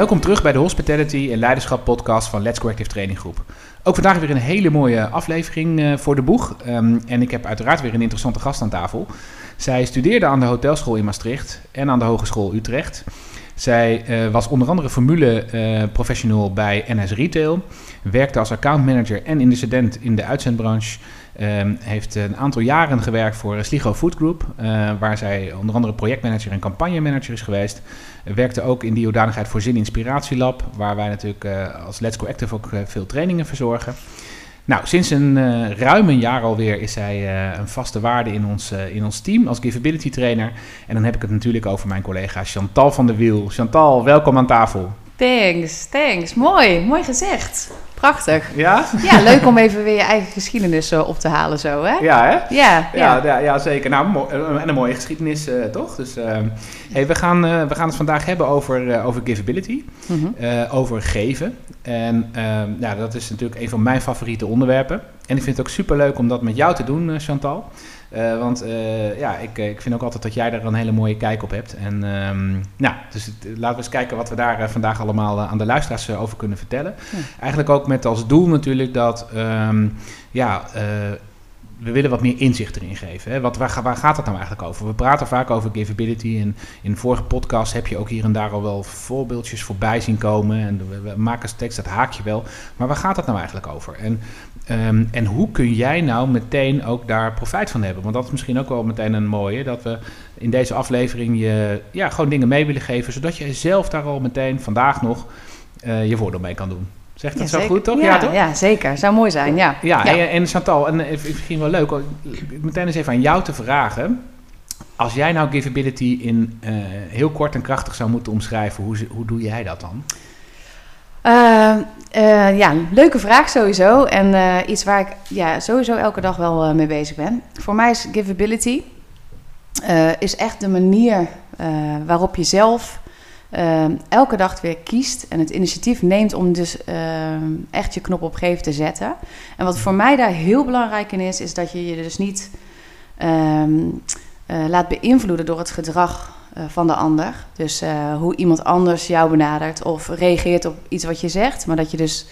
Welkom terug bij de Hospitality en Leiderschap podcast van Let's Go Active Training Groep. Ook vandaag weer een hele mooie aflevering uh, voor de boeg. Um, en ik heb uiteraard weer een interessante gast aan tafel. Zij studeerde aan de hotelschool in Maastricht en aan de Hogeschool Utrecht. Zij uh, was onder andere formule uh, professional bij NS Retail. Werkte als accountmanager en incident in de uitzendbranche. Um, heeft een aantal jaren gewerkt voor Sligo Food Group, uh, waar zij onder andere projectmanager en campagnemanager is geweest. Werkte ook in die hoedanigheid voor Zin Inspiratielab, waar wij natuurlijk uh, als Let's Go Active ook veel trainingen verzorgen. Nou, sinds een ruim een jaar alweer is zij een vaste waarde in ons, in ons team als Giveability trainer. En dan heb ik het natuurlijk over mijn collega Chantal van der Wiel. Chantal, welkom aan tafel. Thanks, thanks. Mooi, mooi gezegd. Prachtig. Ja? Ja, leuk om even weer je eigen geschiedenis uh, op te halen zo, hè? Ja, hè? Ja, ja. ja, ja zeker. Nou, mo en een mooie geschiedenis, uh, toch? Dus uh, hey, we, gaan, we gaan het vandaag hebben over, over giveability, mm -hmm. over geven. En ja, dat is natuurlijk een van mijn favoriete onderwerpen. En ik vind het ook super leuk om dat met jou te doen, Chantal. Uh, want uh, ja, ik, ik vind ook altijd dat jij daar een hele mooie kijk op hebt. En um, nou, dus het, laten we eens kijken wat we daar uh, vandaag allemaal aan de luisteraars over kunnen vertellen. Ja. Eigenlijk ook met als doel natuurlijk dat, um, ja, we willen wat meer inzicht erin geven. Hè? Wat, waar, gaat het nou eigenlijk over? We praten vaak over giveability. En in vorige podcasts heb je ook hier en daar al wel voorbeeldjes voorbij zien komen. En we, maken steeds dat haakje wel. Maar waar gaat het nou eigenlijk over? En Um, en hoe kun jij nou meteen ook daar profijt van hebben? Want dat is misschien ook wel meteen een mooie, dat we in deze aflevering je ja, gewoon dingen mee willen geven, zodat je zelf daar al meteen vandaag nog uh, je voordeel mee kan doen. Zegt dat ja, zo goed, toch? Ja, ja, toch? ja, zeker. Zou mooi zijn, ja. Ja. En, en Chantal, en misschien wel leuk, meteen eens even aan jou te vragen. Als jij nou giveability in uh, heel kort en krachtig zou moeten omschrijven, hoe, hoe doe jij dat dan? Uh, uh, ja, leuke vraag sowieso. En iets waar ik ja, sowieso elke dag wel mee bezig ben. Voor mij is giveability is echt de manier waarop je zelf elke dag weer kiest en het initiatief neemt om dus echt je knop op geven te zetten. En wat voor mij daar heel belangrijk in is, is dat je je dus niet um, laat beïnvloeden door het gedrag uh, van de ander. Dus uh, hoe iemand anders jou benadert of reageert op iets wat je zegt. Maar dat je dus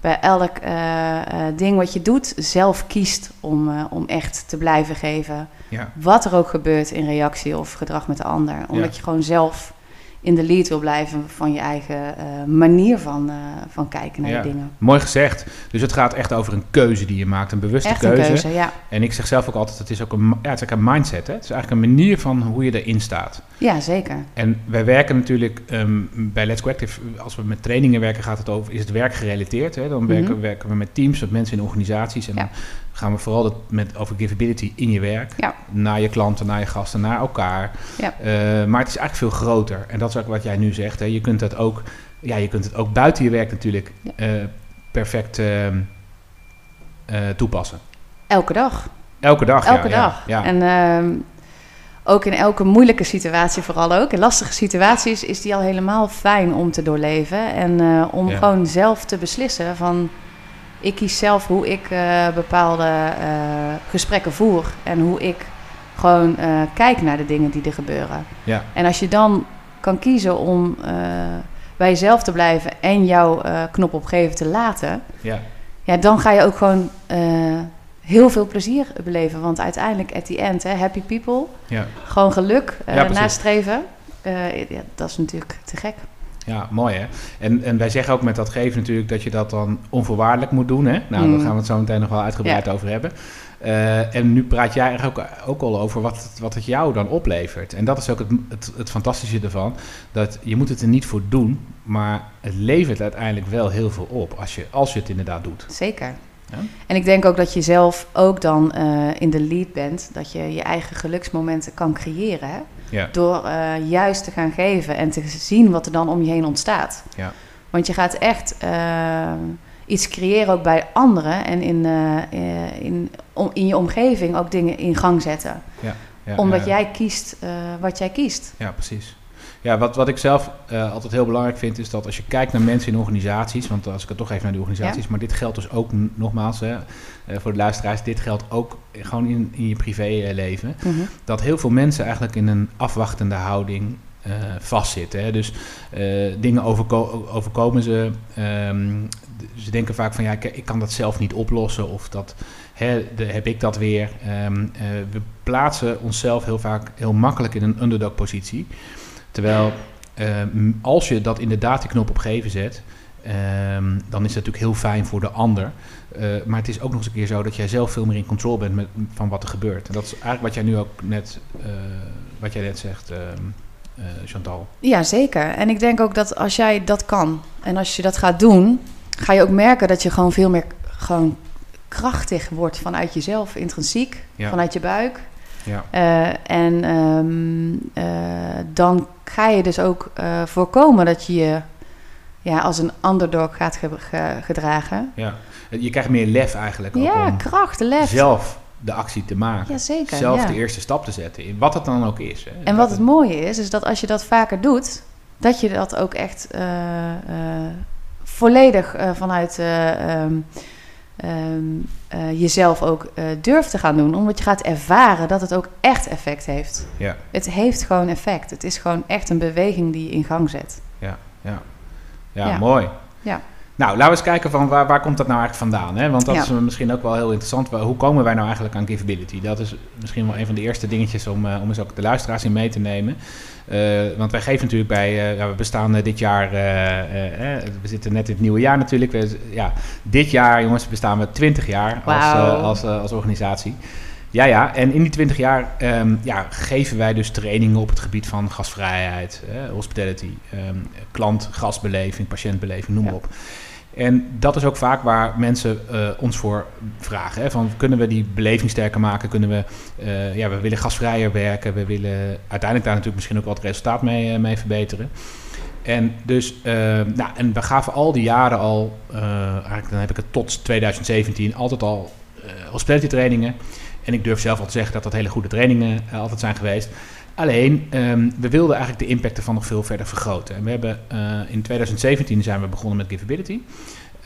bij elk ding wat je doet zelf kiest om, om echt te blijven geven. Ja. Wat er ook gebeurt in reactie of gedrag met de ander. Omdat Ja. je gewoon zelf in de lead wil blijven van je eigen manier van, van kijken naar Ja. de dingen. Mooi gezegd. Dus het gaat echt over een keuze die je maakt, een bewuste Echt een keuze. keuze, ja. En ik zeg zelf ook altijd, het is ook een, ja, het is ook een mindset. Hè? Het is eigenlijk een manier van hoe je erin staat. Ja, zeker. En wij werken natuurlijk ehm, bij Let's Go Active, als we met trainingen werken, gaat het over, is het werk gerelateerd. Hè? Dan werken, Mhm. werken we met teams, met mensen in organisaties. En Ja. dan gaan we vooral dat met, over giveability in je werk. Ja. Naar je klanten, naar je gasten, naar elkaar. Ja. Eh, maar het is eigenlijk veel groter. En dat is ook wat jij nu zegt. Hè? Je kunt dat ook, ja, je kunt het ook buiten je werk natuurlijk eh, perfect ehm, eh, toepassen. Elke dag. Elke dag. Elke ja, dag. En ehm, ook in elke moeilijke situatie, vooral ook in lastige situaties, is die al helemaal fijn om te doorleven. En eh, om Ja. gewoon zelf te beslissen van. Ik kies zelf hoe ik eh, bepaalde eh, gesprekken voer. En hoe ik gewoon kijk naar de dingen die er gebeuren. Ja. En als je dan kan kiezen om bij jezelf te blijven en jouw knop opgeven te laten ja. ja, dan ga je ook gewoon heel veel plezier beleven. Want uiteindelijk, at the end, hè, happy people, ja. gewoon geluk eh, nastreven. Eh, ja, dat is natuurlijk te gek. Ja, mooi hè. En, en wij zeggen ook met dat geven natuurlijk dat je dat dan onvoorwaardelijk moet doen. Hè? Nou, Mm. daar gaan we het zo meteen nog wel uitgebreid over hebben. Eh, en nu praat jij eigenlijk ook, ook al over wat het, wat het jou dan oplevert. En dat is ook het, het, het fantastische ervan. Dat je moet het er niet voor doen, maar het levert uiteindelijk wel heel veel op als je, als je het inderdaad doet. Zeker. Ja? En ik denk ook dat je zelf ook dan eh, in de lead bent. Dat je je eigen geluksmomenten kan creëren. Hè? Ja, Door eh, juist te gaan geven en te zien wat er dan om je heen ontstaat. Ja. Want je gaat echt eh, iets creëren ook bij anderen en in, in, om, in je omgeving ook dingen in gang zetten. ja, Omdat jij kiest wat jij kiest. Ja, precies. Ja, wat, wat ik zelf eh, altijd heel belangrijk vind, is dat als je kijkt naar mensen in organisaties, want als ik het toch even naar die organisaties, maar dit geldt dus ook nogmaals hè, eh, voor de luisteraars, dit geldt ook gewoon in, in je privéleven, Mhm. dat heel veel mensen eigenlijk in een afwachtende houding uh, vastzitten. Hè? Dus dingen overko overkomen ze. Ehm, ze denken vaak van ja, ik, ik, kan dat zelf niet oplossen of dat hè, de, heb ik dat weer. Um, we plaatsen onszelf heel vaak heel makkelijk in een underdog positie. Terwijl als je dat inderdaad die knop op geven zet, Um, dan is het natuurlijk heel fijn voor de ander. Uh, maar het is ook nog eens een keer zo dat jij zelf veel meer in controle bent met, van wat er gebeurt. En dat is eigenlijk wat jij nu ook net, uh, wat jij net zegt, uh, Chantal. Ja, zeker. En ik denk ook dat als jij dat kan en als je dat gaat doen, ga je ook merken dat je gewoon veel meer gewoon krachtig wordt vanuit jezelf, intrinsiek, ja. vanuit je buik. Ja. en um, dan ga je dus ook voorkomen dat je je ja, als een underdog gaat gedragen. Ja, je krijgt meer lef eigenlijk. ja, kracht, lef. Zelf de actie te maken. Ja, zeker. Zelf ja. de eerste stap te zetten, in wat het dan ook is. Hè. En wat het mooie is, is dat als je dat vaker doet, dat je dat ook echt uh, volledig uh, vanuit um, jezelf ook durft te gaan doen. Omdat je gaat ervaren dat het ook echt effect heeft. Ja. Het heeft gewoon effect. Het is gewoon echt een beweging die je in gang zet. Ja, ja. Ja, mooi. Ja. Nou, laten we eens kijken van waar, waar komt dat nou eigenlijk vandaan? Hè? Want dat is misschien ook wel heel interessant. Hoe komen wij nou eigenlijk aan giveability? Dat is misschien wel een van de eerste dingetjes om, uh, om eens ook de luisteraars in mee te nemen. Uh, want wij geven natuurlijk bij, uh, ja, we bestaan dit jaar, we zitten net in het nieuwe jaar natuurlijk. We, ja, dit jaar, jongens, bestaan we 20 jaar wow. als, als, als organisatie. Ja, ja. En in die 20 jaar um, ja, geven wij dus trainingen op het gebied van gastvrijheid, eh, hospitality, um, klant, gastbeleving, patiëntbeleving, noem maar op. En dat is ook vaak waar mensen uh, ons voor vragen. Hè? Van, kunnen we die beleving sterker maken? Kunnen we, uh, ja, we willen gasvrijer werken. We willen uiteindelijk daar natuurlijk misschien ook wat resultaat mee, uh, mee verbeteren. En dus, nou, en we gaven al die jaren al, eigenlijk dan heb ik het tot 2017, altijd al hospitality trainingen. En ik durf zelf al te zeggen dat dat hele goede trainingen altijd zijn geweest. Alleen, um, we wilden eigenlijk de impact ervan nog veel verder vergroten. En we hebben uh, in 2017 zijn we begonnen met Giveability.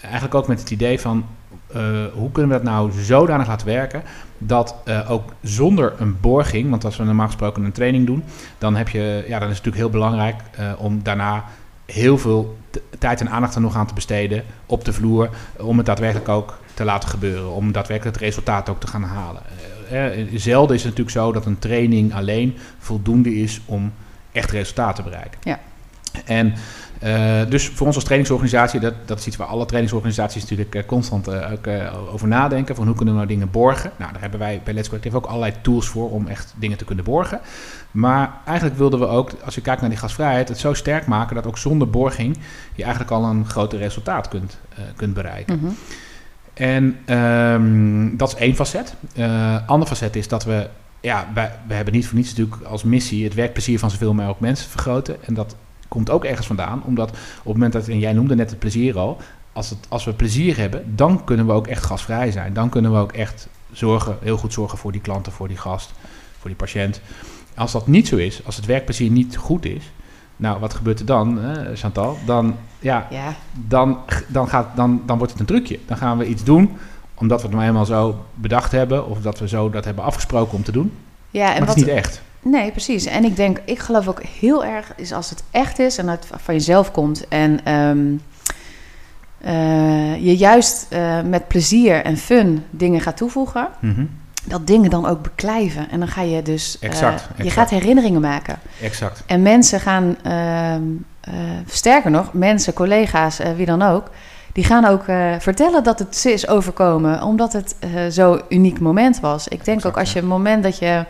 Eigenlijk ook met het idee van uh, hoe kunnen we dat nou zodanig laten werken dat ook zonder een borging, want als we normaal gesproken een training doen, dan heb je, ja, dan is het natuurlijk heel belangrijk om daarna heel veel tijd en aandacht er nog aan te besteden op de vloer, om het daadwerkelijk ook te laten gebeuren, om daadwerkelijk het resultaat ook te gaan halen eh, zelden is het natuurlijk zo dat een training alleen voldoende is om echt resultaat te bereiken. Ja. En uh, dus voor ons als trainingsorganisatie, dat, dat is iets waar alle trainingsorganisaties natuurlijk uh, constant uh, ook, over nadenken. Van hoe kunnen we nou dingen borgen? Nou, daar hebben wij bij Let's Collective ook allerlei tools voor om echt dingen te kunnen borgen. Maar eigenlijk wilden we ook, als je kijkt naar die gasvrijheid, het zo sterk maken dat ook zonder borging je eigenlijk al een groter resultaat kunt, kunt bereiken. Mm -hmm. En um, dat is één facet. Uh, ander facet is dat we, ja, wij, we hebben niet voor niets natuurlijk als missie het werkplezier van zoveel mogelijk mensen vergroten. En dat komt ook ergens vandaan, omdat op het moment dat, en jij noemde net het plezier al, als, het, als we plezier hebben, dan kunnen we ook echt gasvrij zijn. Dan kunnen we ook echt zorgen, heel goed zorgen voor die klanten, voor die gast, voor die patiënt. Als dat niet zo is, als het werkplezier niet goed is, nou, wat gebeurt er dan, hè, Chantal? Dan, ja, ja. Dan, dan, gaat, dan, dan wordt het een trucje. Dan gaan we iets doen omdat we het nou eenmaal zo bedacht hebben... of dat we zo dat hebben afgesproken om te doen. Ja, en maar het is niet echt. Nee, precies. En ik denk, ik geloof ook heel erg... is als het echt is en het van jezelf komt... en um, uh, je juist uh, met plezier en fun dingen gaat toevoegen... Mm -hmm dat dingen dan ook beklijven. En dan ga je dus... Exact, uh, Je gaat herinneringen maken. Exact. En mensen gaan... Uh, uh, sterker nog, mensen, collega's, wie dan ook... die gaan ook vertellen dat het ze is overkomen... omdat het zo'n uniek moment was. Ik denk exact, ook als je een moment dat je...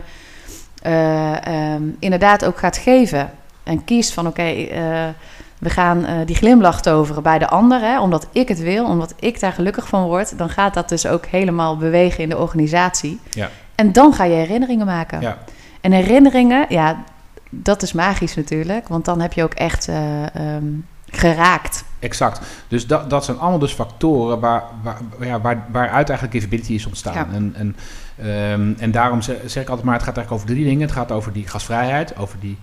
Um, inderdaad ook gaat geven... en kiest van oké... Okay, we gaan uh, die glimlach toveren bij de ander, hè, omdat ik het wil, omdat ik daar gelukkig van word, dan gaat dat dus ook helemaal bewegen in de organisatie. Ja. En dan ga je herinneringen maken. Ja. En herinneringen, ja, dat is magisch natuurlijk, want dan heb je ook echt uh, um, geraakt. Exact. Dus dat, dat zijn allemaal dus factoren waar, waar, ja, waar, waaruit eigenlijk givability is ontstaan. Ja. En, en, um, en daarom zeg, zeg ik altijd maar, het gaat eigenlijk over drie dingen. Het gaat over die gasvrijheid, over die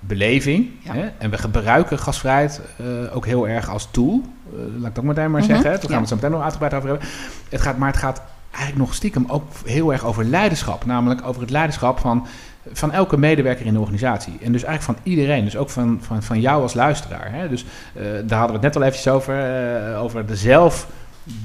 beleving. Hè? En we gebruiken gasvrijheid uh, ook heel erg als tool. Uh, laat ik dat meteen maar mm -hmm. zeggen. Daar gaan we het zo meteen nog uitgebreid over hebben. Het gaat, maar het gaat eigenlijk nog stiekem ook heel erg over leiderschap. Namelijk over het leiderschap van, van elke medewerker in de organisatie. En dus eigenlijk van iedereen. Dus ook van, van, van jou als luisteraar. Hè? Dus uh, daar hadden we het net al eventjes over. Over de zelf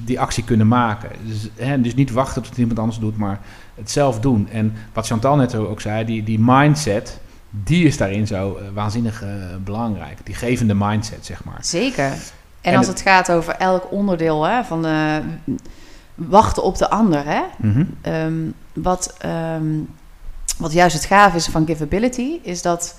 die actie kunnen maken. Dus, hè, dus niet wachten tot iemand anders doet, maar het zelf doen. En wat Chantal net ook zei, die, die mindset, die is daarin zo uh, waanzinnig uh, belangrijk. Die gevende mindset, zeg maar. Zeker. En, en als het, het gaat over elk onderdeel hè, van de, wachten op de ander. Hè? Mm -hmm. um, wat, um, wat juist het gaaf is van givability, is dat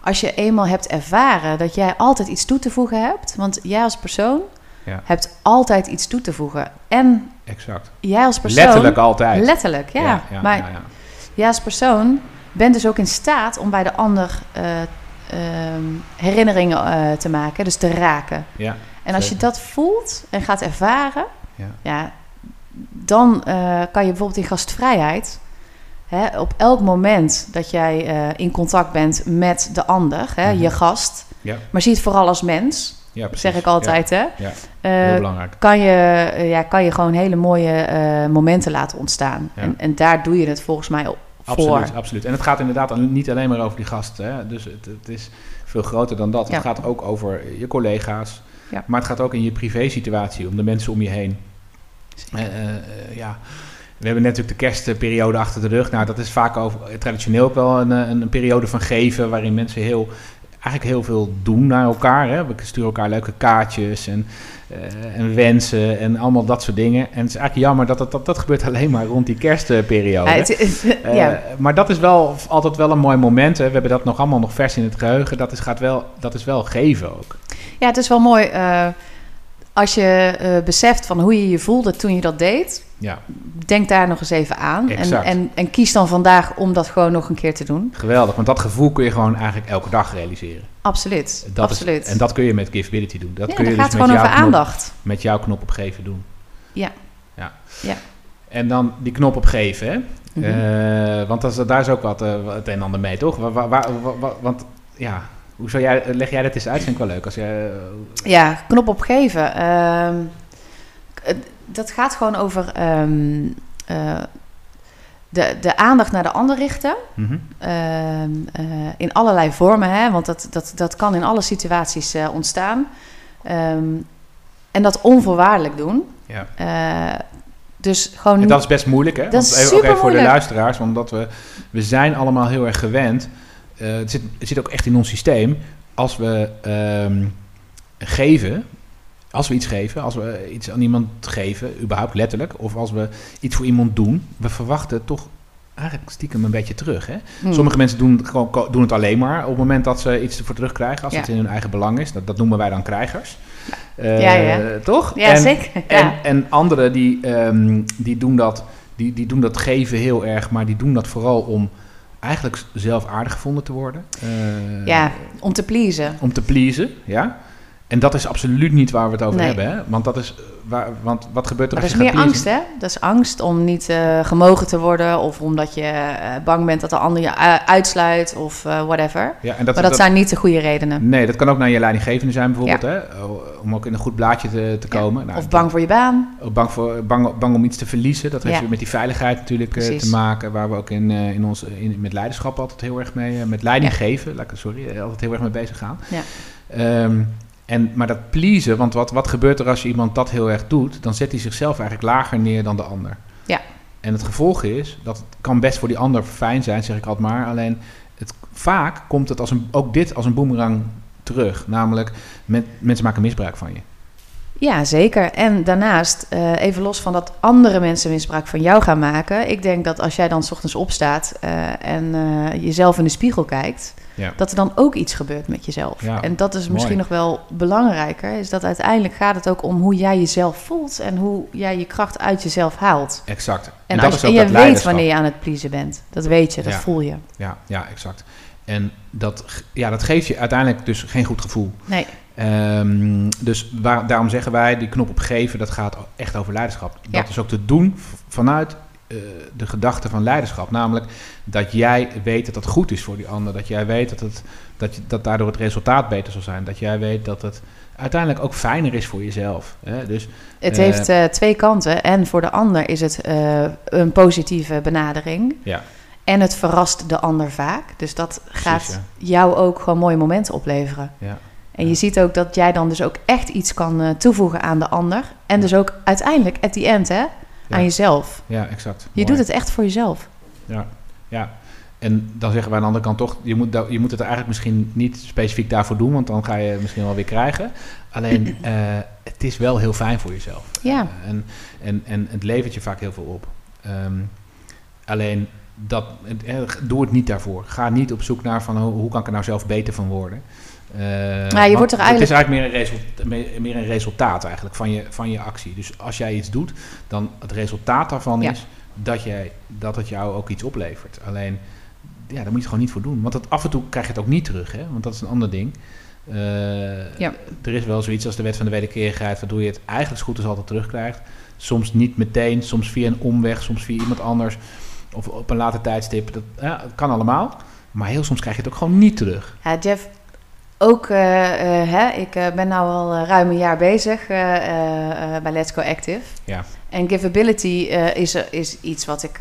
als je eenmaal hebt ervaren dat jij altijd iets toe te voegen hebt, want jij als persoon ja. hebt altijd iets toe te voegen. En exact. jij als persoon. Letterlijk altijd. Letterlijk, ja. ja, ja maar ja, jij als persoon bent dus ook in staat om bij de ander uh, uh, herinneringen uh, te maken, dus te raken. Ja, en als zeker. je dat voelt en gaat ervaren, ja. dan eh, kan je bijvoorbeeld in gastvrijheid. Hè, op elk moment dat jij in contact bent met de ander, hè, je gast, ja. maar zie het vooral als mens, ja, zeg ik altijd. Hè? Ja, heel belangrijk. kan, je, ja, kan je gewoon hele mooie momenten laten ontstaan. En, en daar doe je het volgens mij op voor. Absoluut, absoluut. En het gaat inderdaad niet alleen maar over die gasten. Hè? Dus het, het is veel groter dan dat. Ja. Het gaat ook over je collega's. Ja. Maar het gaat ook in je privé-situatie, om de mensen om je heen. Uh, ja. We hebben net natuurlijk de kerstperiode achter de rug. Nou, dat is vaak over, traditioneel ook wel een, een, een periode van geven... waarin mensen heel, eigenlijk heel veel doen naar elkaar. Hè? We sturen elkaar leuke kaartjes en, uh, en wensen en allemaal dat soort dingen. En het is eigenlijk jammer dat dat, dat, dat gebeurt alleen maar rond die kerstperiode. Ja, het is, uh, ja. Maar dat is wel altijd wel een mooi moment. Hè? We hebben dat nog allemaal nog vers in het geheugen. Dat is, gaat wel, dat is wel geven ook. Ja, het is wel mooi uh, als je uh, beseft van hoe je je voelde toen je dat deed. Ja. Denk daar nog eens even aan. En, en, en, kies dan vandaag om dat gewoon nog een keer te doen. Geweldig, want dat gevoel kun je gewoon eigenlijk elke dag realiseren. Absoluut. Dat absoluut. Is, en dat kun je met Givability doen. Dat ja, kun je gaat dus gewoon over knop, aandacht. Met jouw knop op geven doen. Ja. ja. ja. En dan die knop op geven, hè? Mm -hmm. uh, want dat daar is ook wat, uh, het een en ander mee, toch? Want ja, hoe zou jij, leg jij dat eens uit? Vind ik wel leuk. Als jij, uh, ja, knop op geven. Um, dat gaat gewoon over um, uh, de, de aandacht naar de ander richten. Mm -hmm. uh, in allerlei vormen, hè? want dat, dat, dat kan in alle situaties ontstaan. Um, en dat onvoorwaardelijk doen. Ja. Dus gewoon en dat is best moeilijk, hè? Dat Want is even, super voor de luisteraars, omdat we, we zijn allemaal heel erg gewend. Uh, het, zit, het zit ook echt in ons systeem. Als we um, geven, als we iets geven, als we iets aan iemand geven, überhaupt letterlijk, of als we iets voor iemand doen, we verwachten toch eigenlijk stiekem een beetje terug. Hè? Hmm. Sommige mensen doen, gewoon, doen het alleen maar op het moment dat ze iets ervoor terugkrijgen, als ja. het in hun eigen belang is. Dat, dat noemen wij dan krijgers. Uh, ja, ja. Toch? Ja, en, zeker. Ja. En, en anderen die, um, die, doen dat, die, die doen dat geven heel erg, maar die doen dat vooral om eigenlijk zelf aardig gevonden te worden. Uh, ja, om te pleasen. Om te pleasen, ja. En dat is absoluut niet waar we het over nee. hebben. Hè? Want, dat is, waar, want wat gebeurt er maar als dat je is meer angst, hè? Dat is angst om niet uh, gemogen te worden... of omdat je uh, bang bent dat de ander je uitsluit of uh, whatever. Ja, en dat, maar dat, dat, zijn niet de goede redenen. Nee, dat kan ook naar je leidinggevende zijn bijvoorbeeld. Ja. Hè? Om ook in een goed blaadje te, te komen. Ja. Nou, of bang voor je baan. Bang, voor, bang, bang om iets te verliezen. Dat heeft ja. met die veiligheid natuurlijk te maken... waar we ook in, in ons, in, met leiderschap altijd heel erg mee... met leiding geven, sorry, altijd heel erg mee bezig gaan. Ja. Um, En, maar dat pleasen, want wat, wat gebeurt er als je iemand dat heel erg doet? Dan zet hij zichzelf eigenlijk lager neer dan de ander. Ja. En het gevolg is, dat het kan best voor die ander fijn zijn, zeg ik altijd maar. Alleen het, vaak komt het als een, ook dit als een boemerang terug. Namelijk, mensen maken misbruik van je. Ja, zeker. En daarnaast, uh, even los van dat andere mensen misbruik van jou gaan maken. Ik denk dat als jij dan 's ochtends opstaat uh, en uh, jezelf in de spiegel kijkt, ja. dat er dan ook iets gebeurt met jezelf. Ja, en dat is misschien mooi. nog wel belangrijker, is dat uiteindelijk gaat het ook om hoe jij jezelf voelt en hoe jij je kracht uit jezelf haalt. Exact. En, en, als, dat is ook en je dat weet wanneer je aan het pleasen bent. Dat weet je, dat Ja. voel je. Ja, ja, exact. En dat, ja, dat geeft je uiteindelijk dus geen goed gevoel. Nee, Ehm, dus waar, daarom zeggen wij, die knop op geven, dat gaat echt over leiderschap. Dat is ook te doen vanuit de gedachte van leiderschap. Namelijk dat jij weet dat het goed is voor die ander. Dat jij weet dat, het, dat, je, dat daardoor het resultaat beter zal zijn. Dat jij weet dat het uiteindelijk ook fijner is voor jezelf. Hè? Dus, Het Eh, heeft eh, twee kanten. En voor de ander is het eh, een positieve benadering. ja, En het verrast de ander vaak. Dus dat gaat ja. jou ook gewoon mooie momenten opleveren. ja, En je ziet ook dat jij dan dus ook echt iets kan eh, toevoegen aan de ander. En dus ook uiteindelijk, at the end, hè, aan jezelf. ja, exact. Je Mooi. doet het echt voor jezelf. Ja, ja. En dan zeggen we aan de andere kant toch, je moet, je moet het eigenlijk misschien niet specifiek daarvoor doen, want dan ga je het misschien wel weer krijgen. Alleen, eh, het is wel heel fijn voor jezelf. Ja. Eh, en, en, en het levert je vaak heel veel op. Ehm, alleen, dat, eh, doe het niet daarvoor. Ga niet op zoek naar van hoe, hoe kan ik er nou zelf beter van worden. Eh, je want wordt er Het is eigenlijk- eigenlijk meer een, resultaat, meer, meer een resultaat eigenlijk van je, van je actie. Dus als jij iets doet, dan het resultaat daarvan Ja. is dat, jij, dat het jou ook iets oplevert. Alleen, ja, daar moet je het gewoon niet voor doen. Want het, af en toe krijg je het ook niet terug, hè? want dat is een ander ding. Eh, Ja. Er is wel zoiets als de wet van de wederkerigheid, waardoor je het eigenlijk zo goed als altijd terugkrijgt. Soms niet meteen, soms via een omweg, soms via iemand anders. Of op een later tijdstip. Dat ja, het kan allemaal. Maar heel soms krijg je het ook gewoon niet terug. Ja, Jeff, ook eh, eh, hè, ik eh, ben nu al ruim een jaar bezig bij Let's Go Active. Ja. En givability eh, is, is iets wat ik,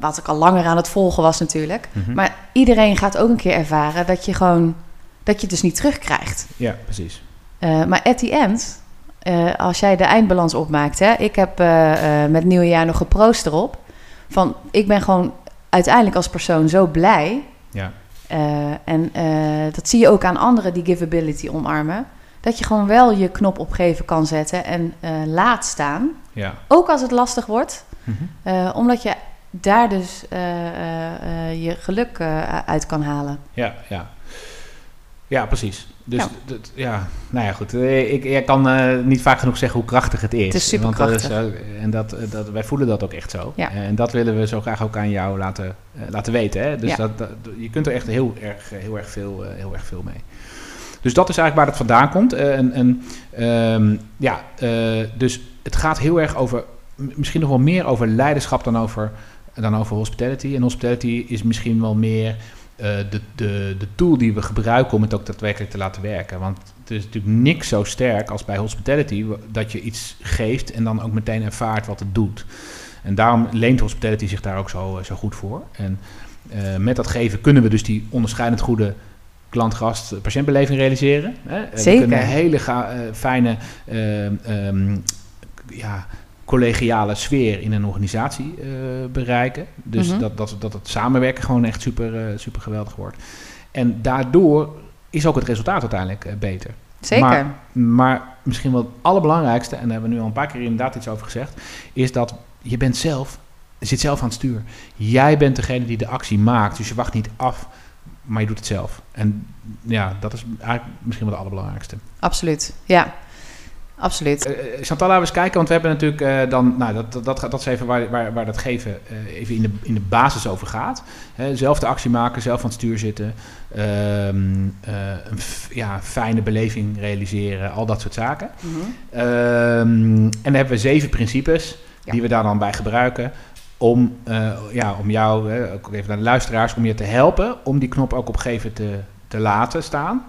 wat ik al langer aan het volgen was natuurlijk. Mhm. Maar iedereen gaat ook een keer ervaren dat je gewoon dat je het dus niet terugkrijgt. Ja, precies. Maar at the end, als jij de eindbalans opmaakt, hè, ik heb met nieuwjaar nog geproost erop. Van ik ben gewoon uiteindelijk als persoon zo blij. Ja. Eh, en eh, dat zie je ook aan anderen die givability omarmen. Dat je gewoon wel je knop opgeven kan zetten en eh, laat staan. Ja. Ook als het lastig wordt. Mhm. omdat je daar dus je geluk uit kan halen. Ja, ja. Ja, precies. Dus Ja. dat- ja, nou ja, goed. Eh, Ik, ik kan eh, niet vaak genoeg zeggen hoe krachtig het is. Het is Want dat is, superkrachtig. eh, en dat, dat, wij voelen dat ook echt zo. Ja. En dat willen we zo graag ook aan jou laten, laten weten. Hè? Dus Ja. dat, dat, je kunt er echt heel erg, heel erg, veel, heel erg veel mee. Dus dat is eigenlijk waar het vandaan komt. En, en, ehm, ja, dus het gaat heel erg over, misschien nog wel meer over leiderschap dan over, dan over hospitality. En hospitality is misschien wel meer de, de, de tool die we gebruiken om het ook daadwerkelijk te laten werken. Want het is natuurlijk niks zo sterk als bij hospitality, dat je iets geeft en dan ook meteen ervaart wat het doet. En daarom leent hospitality zich daar ook zo, eh, zo goed voor. En eh, met dat geven kunnen we dus die onderscheidend goede klant-gast-patiëntbeleving realiseren. Hè? Eh, Zeker. We kunnen een hele ga- eh, fijne eh, ehm, ja, collegiale sfeer in een organisatie eh, bereiken. Dus Mhm. dat, dat, dat het samenwerken gewoon echt super, eh, super geweldig wordt. En daardoor is ook het resultaat uiteindelijk eh, beter. Zeker. Maar, maar misschien wel het allerbelangrijkste, en daar hebben we nu al een paar keer inderdaad iets over gezegd, is dat je bent zelf, zit zelf aan het stuur. Jij bent degene die de actie maakt, dus je wacht niet af, maar je doet het zelf. En ja, dat is eigenlijk misschien wel het allerbelangrijkste. Absoluut. Ja, absoluut. Eh, Chantal, laten we eens kijken, want we hebben natuurlijk eh, dan, nou, dat, dat, dat, dat is even waar, waar, waar dat geven even in de, in de basis over gaat. Zelf de actie maken, zelf aan het stuur zitten, ehm, eh, een ja, fijne beleving realiseren, al dat soort zaken. Mhm. Ehm, en dan hebben we zeven principes Ja. die we daar dan bij gebruiken om, ja, om jou, hè, ook even naar de luisteraars, om je te helpen om die knop ook op geven te, te laten staan.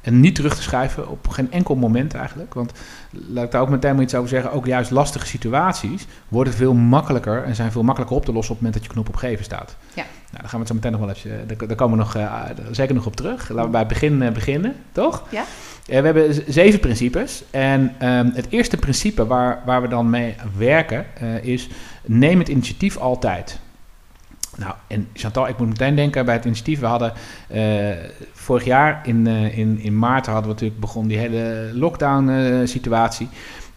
En niet terug te schuiven op geen enkel moment eigenlijk. Want laat ik daar ook meteen maar iets over zeggen. Ook juist lastige situaties worden veel makkelijker en zijn veel makkelijker op te lossen op het moment dat je knop op geven staat. Ja. Nou, daar gaan we het zo meteen nog wel even, daar, daar komen we nog eh, zeker nog op terug. Laten we bij het begin eh, beginnen, toch? Ja. Eh, we hebben zeven principes. En ehm, het eerste principe waar, waar we dan mee werken eh, is neem het initiatief altijd. Nou, en Chantal, ik moet meteen denken bij het initiatief. We hadden eh, vorig jaar in, eh, in, in maart hadden we natuurlijk begon die hele lockdown-situatie.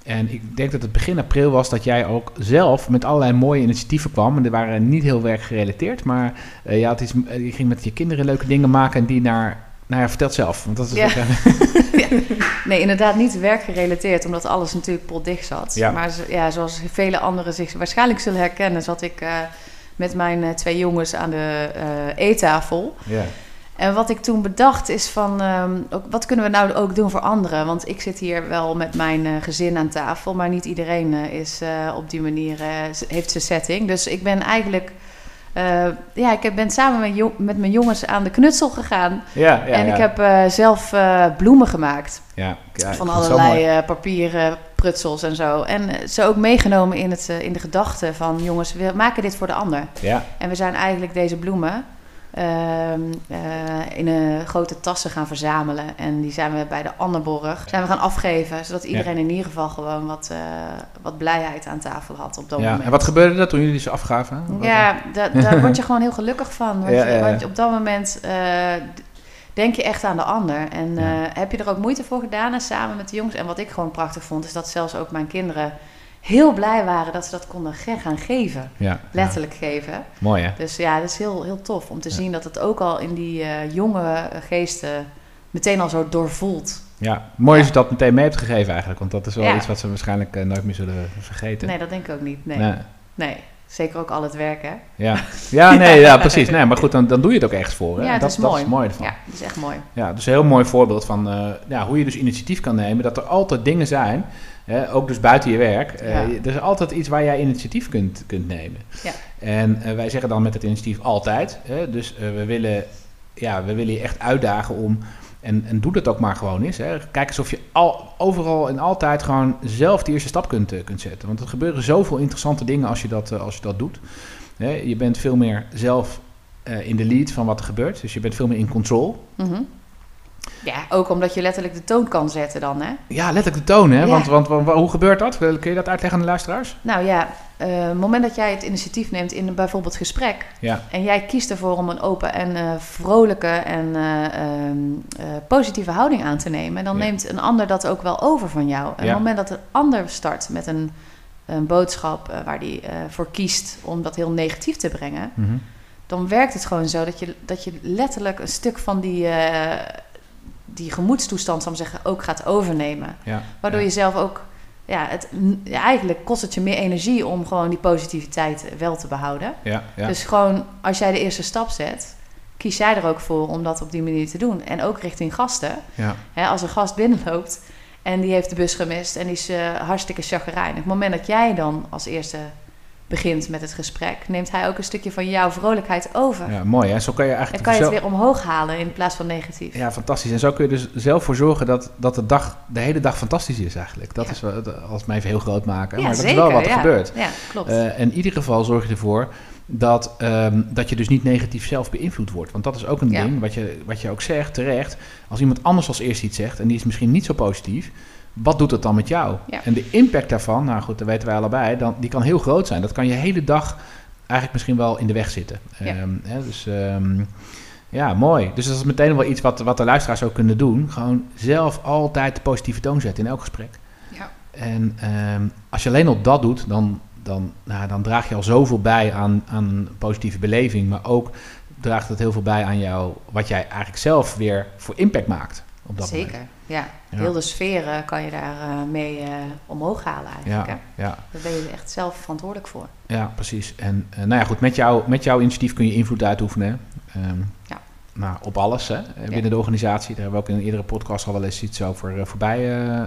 en ik denk dat het begin april was dat jij ook zelf met allerlei mooie initiatieven kwam. En die waren niet heel werkgerelateerd, maar eh, je, had iets, eh, je ging met je kinderen leuke dingen maken en die naar. Nou ja, vertel het zelf. Want dat is Ja. ook, eh, Nee, inderdaad niet werkgerelateerd, omdat alles natuurlijk potdicht zat. Ja. Maar ja, zoals vele anderen zich waarschijnlijk zullen herkennen, zat ik eh, met mijn eh, twee jongens aan de eh, eettafel. ja. En wat ik toen bedacht is van, ehm, ook, wat kunnen we nou ook doen voor anderen? Want ik zit hier wel met mijn eh, gezin aan tafel, maar niet iedereen is op die manier, heeft zijn setting. Dus ik ben eigenlijk ja, ik heb- ben samen met, jong- met mijn jongens aan de knutsel gegaan. Ja, ja, en ja. ik heb zelf bloemen gemaakt. ja, ja, van allerlei papieren prutsels en zo. En eh, ze ook meegenomen in, het, eh, in de gedachte van... jongens, we maken dit voor de ander. Ja, En we zijn eigenlijk deze bloemen ehm, eh, in een grote tassen gaan verzamelen. En die zijn we bij de Anderborg zijn we gaan afgeven. Zodat iedereen in ieder geval gewoon wat, wat blijheid aan tafel had op dat ja. moment. En wat gebeurde er toen jullie ze afgaven? Wat- Ja, da- daar word je gewoon heel gelukkig van. Want, Ja, je- want op dat moment denk je echt aan de ander. En Ja. eh, heb je er ook moeite voor gedaan en samen met de jongens. En wat ik gewoon prachtig vond, is dat zelfs ook mijn kinderen heel blij waren dat ze dat konden gaan geven. Ja, Letterlijk geven. Mooi hè? Dus ja, dat is heel, heel tof om te Ja. zien dat het ook al in die eh, jonge geesten meteen al zo doorvoelt. Ja, mooi Ja. is dat meteen mee hebt gegeven eigenlijk. Want dat is wel iets wat ze waarschijnlijk eh, nooit meer zullen vergeten. Nee, dat denk ik ook niet. Nee, Nee. nee. Zeker ook al het werk, hè? Ja, ja, nee, ja, precies. Nee, maar goed, dan, dan doe je het ook echt voor. Hè? Ja, dat, is dat mooi. is mooi ervan. Ja, dat is echt mooi. Ja, dus een heel mooi voorbeeld van eh, ja, hoe je dus initiatief kan nemen. Dat er altijd dingen zijn, hè, ook dus buiten je werk. eh, Ja. Er is altijd iets waar jij initiatief kunt, kunt nemen. Ja. En eh, wij zeggen dan met het initiatief altijd. Hè, dus we, willen, ja, we willen je echt uitdagen om... En, en doe dat ook maar gewoon eens. Hè. Kijk eens of je al, overal en altijd gewoon zelf die eerste stap kunt, eh, kunt zetten. Want er gebeuren zoveel interessante dingen als je dat, eh, als je dat doet. Hè, je bent veel meer zelf eh, in de lead van wat er gebeurt. Dus je bent veel meer in control. Mhm. Ja, ook omdat je letterlijk de toon kan zetten dan, hè? Ja, letterlijk de toon, hè? Ja. Want, want, want hoe gebeurt dat? Kun je dat uitleggen aan de luisteraars? Nou ja, eh, het moment dat jij het initiatief neemt in een bijvoorbeeld gesprek... Ja, en jij kiest ervoor om een open en eh, vrolijke en eh, ehm, eh, positieve houding aan te nemen... dan Ja. neemt een ander dat ook wel over van jou. En Ja. het moment dat een ander start met een, een boodschap waar die eh, voor kiest om dat heel negatief te brengen... Mhm. dan werkt het gewoon zo dat je, dat je letterlijk een stuk van die, eh, die gemoedstoestand, zal ik zeggen, ook gaat overnemen. ja. Waardoor ja. je zelf ook, ja, het, ja, eigenlijk kost het je meer energie om gewoon die positiviteit wel te behouden. Ja. Dus gewoon als jij de eerste stap zet, kies jij er ook voor om dat op die manier te doen. En ook richting gasten. ja. Hè, als een gast binnenloopt en die heeft de bus gemist en die is eh, hartstikke chagrijnig. Op het moment dat jij dan als eerste begint met het gesprek, neemt hij ook een stukje van jouw vrolijkheid over. ja, mooi hè. Zo kan je eigenlijk kan je het zelf- weer omhoog halen in plaats van negatief. Ja, fantastisch. En zo kun je dus zelf voor zorgen dat, dat de, dag, de hele dag fantastisch is eigenlijk. Dat Ja. is wel, als mij even heel groot maken. Ja, maar dat zeker, is wel wat er ja. gebeurt. Ja, klopt. Eh, en in ieder geval zorg je ervoor dat, ehm, dat je dus niet negatief zelf beïnvloed wordt. Want dat is ook een ding, wat je, wat je ook zegt, terecht. Als iemand anders als eerst iets zegt en die is misschien niet zo positief... Wat doet het dan met jou? Ja. En de impact daarvan, nou goed, dat weten wij allebei, dan, die kan heel groot zijn. Dat kan je hele dag eigenlijk misschien wel in de weg zitten. Ja. Ehm, hè, dus ehm, ja, mooi. Dus dat is meteen wel iets wat, wat de luisteraars ook kunnen doen. Gewoon zelf altijd de positieve toon zetten in elk gesprek. ja. En ehm, als je alleen al dat doet, dan, dan, nou, dan draag je al zoveel bij aan, aan een positieve beleving. Maar ook draagt het heel veel bij aan jou, wat jij eigenlijk zelf weer voor impact maakt. Op dat Zeker, moment. Ja. Heel de sfeer eh, kan je daar eh, mee eh, omhoog halen eigenlijk. Ja, Hè? ja, Daar ben je echt zelf verantwoordelijk voor. ja, precies. En eh, nou ja, goed, met, jou, met jouw initiatief kun je invloed uitoefenen. Ehm, Ja. nou, op alles hè, binnen de organisatie. Daar hebben we ook in een eerdere podcast al wel eens iets over eh, voorbij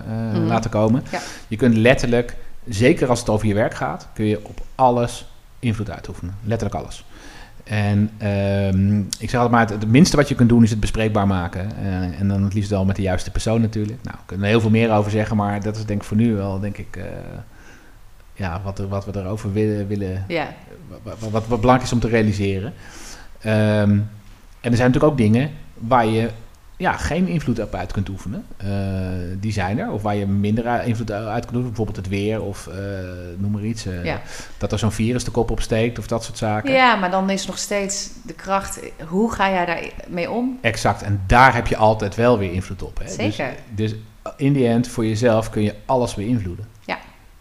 Mhm. laten komen. Ja. Je kunt letterlijk, zeker als het over je werk gaat, kun je op alles invloed uitoefenen. Letterlijk alles. En ehm, ik zeg altijd maar, het, het minste wat je kunt doen is het bespreekbaar maken. Eh, en dan het liefst wel met de juiste persoon natuurlijk. Nou, we kunnen er heel veel meer over zeggen, maar dat is denk ik voor nu wel, denk ik, eh, ja, wat, er, wat we erover willen, willen Ja, wat, wat, wat, wat belangrijk is om te realiseren. Ehm, en er zijn natuurlijk ook dingen waar je ja, geen invloed op uit kunt oefenen. Eh, die zijn er. Of waar je minder invloed uit kunt oefenen. Bijvoorbeeld het weer of eh, noem maar iets. eh, Ja. Dat er zo'n virus de kop opsteekt of dat soort zaken. ja, maar dan is nog steeds de kracht. Hoe ga jij daarmee om? Exact. En daar heb je altijd wel weer invloed op. Hè? Zeker. Dus, dus in die end, voor jezelf kun je alles beïnvloeden. Ja.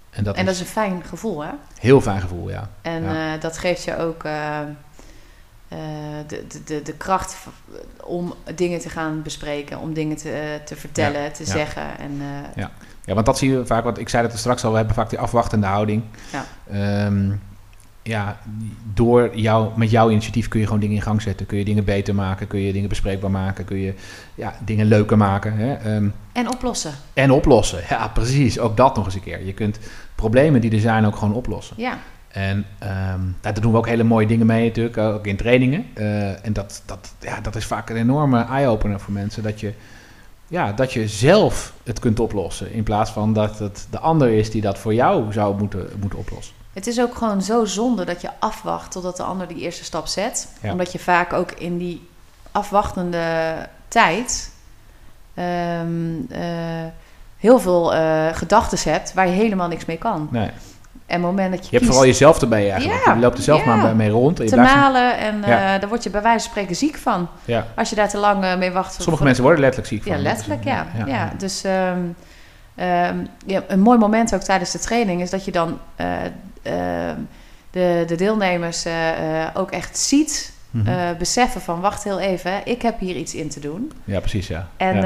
En dat en is dat is een fijn gevoel, hè? heel fijn gevoel, ja. En Ja. dat geeft je ook de, de, de, de kracht om dingen te gaan bespreken, om dingen te, eh, te vertellen, te ja. zeggen. En, eh, Ja, want dat zien we vaak, want ik zei dat er straks al, we hebben vaak die afwachtende houding. Ja. Ehm, ja, door jou, met jouw initiatief kun je gewoon dingen in gang zetten. Kun je dingen beter maken, kun je dingen bespreekbaar maken, kun je ja, dingen leuker maken. Hè? Ehm, en oplossen. en oplossen. Ja, precies. Ook dat nog eens een keer. Je kunt problemen die er zijn ook gewoon oplossen. Ja, En ehm, daar doen we ook hele mooie dingen mee natuurlijk, ook in trainingen. Eh, en dat, dat, ja, dat is vaak een enorme eye-opener voor mensen. Dat je, ja, dat je zelf het kunt oplossen. In plaats van dat het de ander is die dat voor jou zou moeten, moeten oplossen. Het is ook gewoon zo zonde dat je afwacht totdat de ander die eerste stap zet. Ja. Omdat je vaak ook in die afwachtende tijd ehm, eh, heel veel eh gedachten hebt waar je helemaal niks mee kan. Nee. En het moment dat je, Je hebt kiest vooral jezelf erbij eigenlijk. Ja, je loopt er zelf ja. maar mee rond. En je te malen en Ja. eh daar word je bij wijze van spreken ziek van. ja. Als je daar te lang eh, mee wacht. Sommige voor- mensen worden letterlijk ziek van. Ja, letterlijk, ja. ja. Dus ehm, ja, een mooi moment ook tijdens de training is dat je dan eh, ehm, de, de deelnemers ook echt ziet, Mhm. beseffen van wacht heel even, ik heb hier iets in te doen. ja, precies, ja. En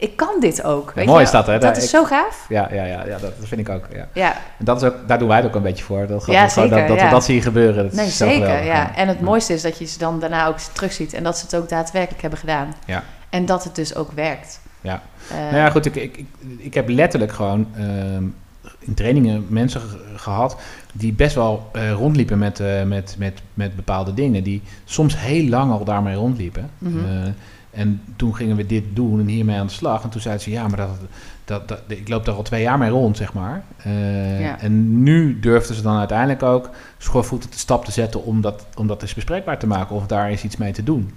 ik kan dit ook. Weet mooi je? is dat, hè? Dat is ik- zo gaaf. ja, ja, ja, ja, dat vind ik ook. Ja. Ja, En dat is ook, daar doen wij het ook een beetje voor. Dat, Ja, dat, dat, dat ja. we dat zien gebeuren. Dat nee, is zeker. geweldig, Ja. En het mooiste is dat je ze dan daarna ook terugziet en dat ze het ook daadwerkelijk hebben gedaan. Ja. En dat het dus ook werkt. Ja. Eh, Nou ja, goed, ik, ik, ik, ik heb letterlijk gewoon ehm, in trainingen mensen ge- gehad die best wel eh, rondliepen met, eh, met, met, met bepaalde dingen. Die soms heel lang al daarmee rondliepen. Eh, en toen gingen we dit doen en hiermee aan de slag. En toen zeiden ze, ja, maar dat, dat, dat, ik loop daar al twee jaar mee rond, zeg maar. Eh, Ja. En nu durfden ze dan uiteindelijk ook schoorvoetend de stap te zetten om dat, om dat eens bespreekbaar te maken. Of daar eens iets mee te doen.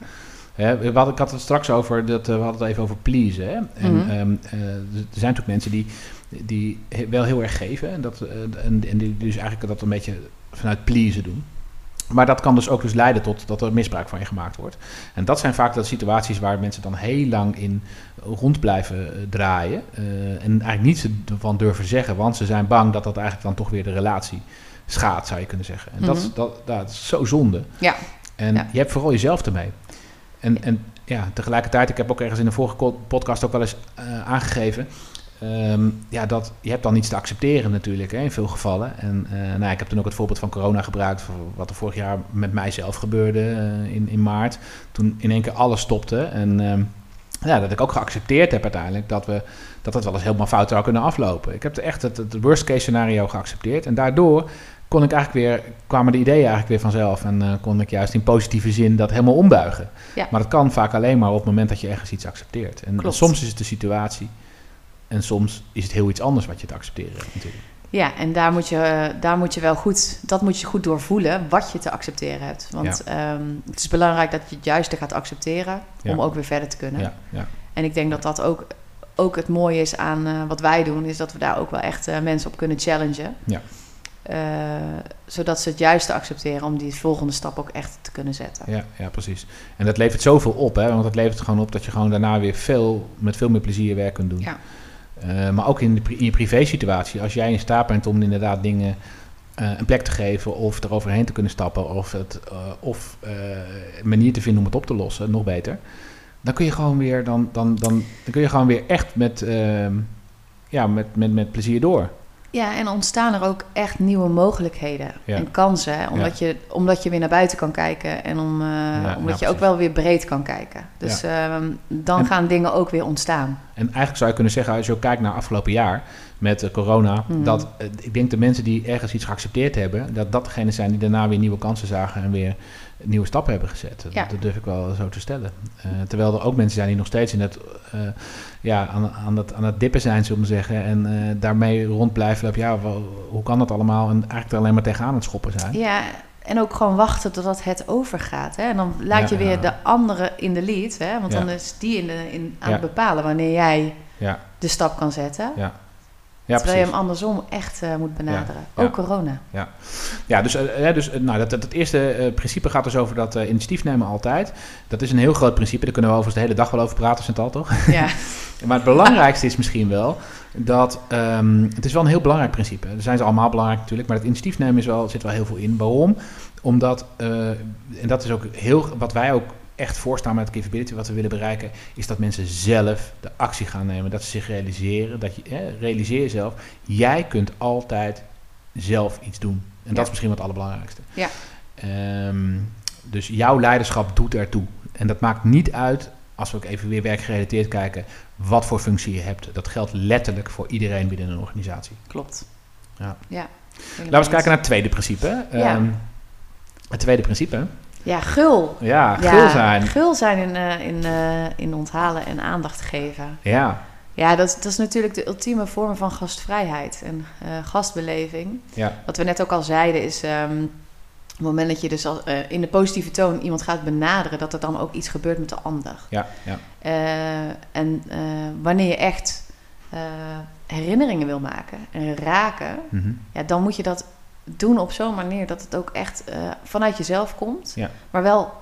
Hè, we hadden, ik had het straks over, dat, eh, we hadden het even over pleasen. Hè? En Mhm. ehm, eh, er zijn natuurlijk mensen die, die wel heel erg geven. En, dat, en, en die dus eigenlijk dat een beetje vanuit pleasen doen. Maar dat kan dus ook dus leiden tot dat er misbruik van je gemaakt wordt. En dat zijn vaak de situaties waar mensen dan heel lang in rond blijven eh, draaien. eh, en eigenlijk niets van durven zeggen, want ze zijn bang dat dat eigenlijk dan toch weer de relatie schaadt, zou je kunnen zeggen. En dat, is, Mhm. dat, dat is zo zonde. Ja. En Ja. je hebt vooral jezelf ermee. En, en ja, tegelijkertijd, ik heb ook ergens in de vorige podcast ook wel eens eh, aangegeven. Ehm, ja, dat je hebt dan iets te accepteren natuurlijk hè, in veel gevallen. En eh, nou, ik heb toen ook het voorbeeld van corona gebruikt, voor wat er vorig jaar met mijzelf gebeurde eh, in, in maart. Toen in één keer alles stopte. En ehm, ja, dat ik ook geaccepteerd heb uiteindelijk dat, we, dat het wel eens helemaal fout zou kunnen aflopen. Ik heb echt het, het worst case scenario geaccepteerd. En daardoor kon ik eigenlijk weer, kwamen de ideeën eigenlijk weer vanzelf. En eh, kon ik juist in positieve zin dat helemaal ombuigen. Ja. Maar dat kan vaak alleen maar op het moment dat je ergens iets accepteert. En Klopt. soms is het de situatie. En soms is het heel iets anders wat je te accepteren hebt natuurlijk. Ja, en daar moet je, eh, daar moet je wel goed, dat moet je goed doorvoelen wat je te accepteren hebt. Want ehm, het is belangrijk dat je het juiste gaat accepteren om ook weer verder te kunnen. Ja, ja. En ik denk dat dat ook, ook het mooie is aan eh, wat wij doen, is dat we daar ook wel echt eh, mensen op kunnen challengen. Ja. Zodat ze het juiste accepteren om die volgende stap ook echt te kunnen zetten. Ja, ja, precies. En dat levert zoveel op, hè? want het levert gewoon op dat je gewoon daarna weer veel, met veel meer plezier werk kunt doen. Ja. Eh, maar ook in, de, in je privé-situatie, als jij in staat bent om inderdaad dingen eh, een plek te geven of eroverheen te kunnen stappen of, het, eh, of een manier te vinden om het op te lossen, nog beter, dan kun je gewoon weer, dan, dan, dan, dan kun je gewoon weer echt met, ehm, ja, met, met, met plezier door. Ja, en ontstaan er ook echt nieuwe mogelijkheden Ja. en kansen. Omdat, je, omdat je weer naar buiten kan kijken en om, eh, ja, omdat je ook wel weer breed kan kijken. Dus ehm, dan En- gaan dingen ook weer ontstaan. En eigenlijk zou je kunnen zeggen, als je ook kijkt naar afgelopen jaar met eh, corona, Mhm. dat eh, ik denk de mensen die ergens iets geaccepteerd hebben, dat dat degene zijn die daarna weer nieuwe kansen zagen en weer nieuwe stappen hebben gezet. Ja. Dat durf ik wel zo te stellen. Eh, terwijl er ook mensen zijn die nog steeds in het, eh, ja, aan, aan, het, aan het dippen zijn, zullen we zeggen, en eh, daarmee rond blijven lopen. Ja, wel, hoe kan dat allemaal? En eigenlijk er alleen maar tegenaan het schoppen zijn. Ja, en ook gewoon wachten totdat het overgaat. Hè? En dan laat je weer de andere in de lead. Hè? Want dan is die in de, in, aan het bepalen wanneer jij Ja, de stap kan zetten. ja. Terwijl Ja, je precies. hem andersom echt eh, moet benaderen. Ja. Ook corona. Ja, dus, eh, hè, dus eh, nou, dat, dat, het eerste principe gaat dus over dat initiatief nemen altijd. Dat is een heel groot principe, daar kunnen we overigens de hele dag wel over praten, Chantal, toch? Ja. Maar het belangrijkste is misschien wel dat ehm, het is wel een heel belangrijk principe. Er zijn ze allemaal belangrijk natuurlijk, maar het initiatief nemen is wel, zit wel heel veel in. Waarom? Omdat, en dat is ook heel, wat wij ook echt voorstaan met Capability, wat we willen bereiken, is dat mensen zelf de actie gaan nemen. Dat ze zich realiseren, dat je, hè, realiseer jezelf, jij kunt altijd zelf iets doen. En dat is misschien wat het allerbelangrijkste. Ja. Ehm, dus jouw leiderschap doet ertoe. En dat maakt niet uit, als we ook even weer werkgerelateerd kijken, wat voor functie je hebt. Dat geldt letterlijk voor iedereen binnen een organisatie. Klopt. Ja. ja Laten we eens kijken naar het tweede principe. Ja. Ehm, het tweede principe. Ja, gul. Ja, Ja, gul zijn. Gul zijn in, eh, in, eh, in onthalen en aandacht geven. Ja, Ja, dat, dat is natuurlijk de ultieme vorm van gastvrijheid en eh, gastbeleving. ja, Wat we net ook al zeiden is... ehm, op het moment dat je dus al, eh, in de positieve toon iemand gaat benaderen... dat er dan ook iets gebeurt met de ander. ja, ja. En wanneer je echt herinneringen wil maken en raken... Mhm. ja, dan moet je dat doen op zo'n manier dat het ook echt eh, vanuit jezelf komt, Ja. maar wel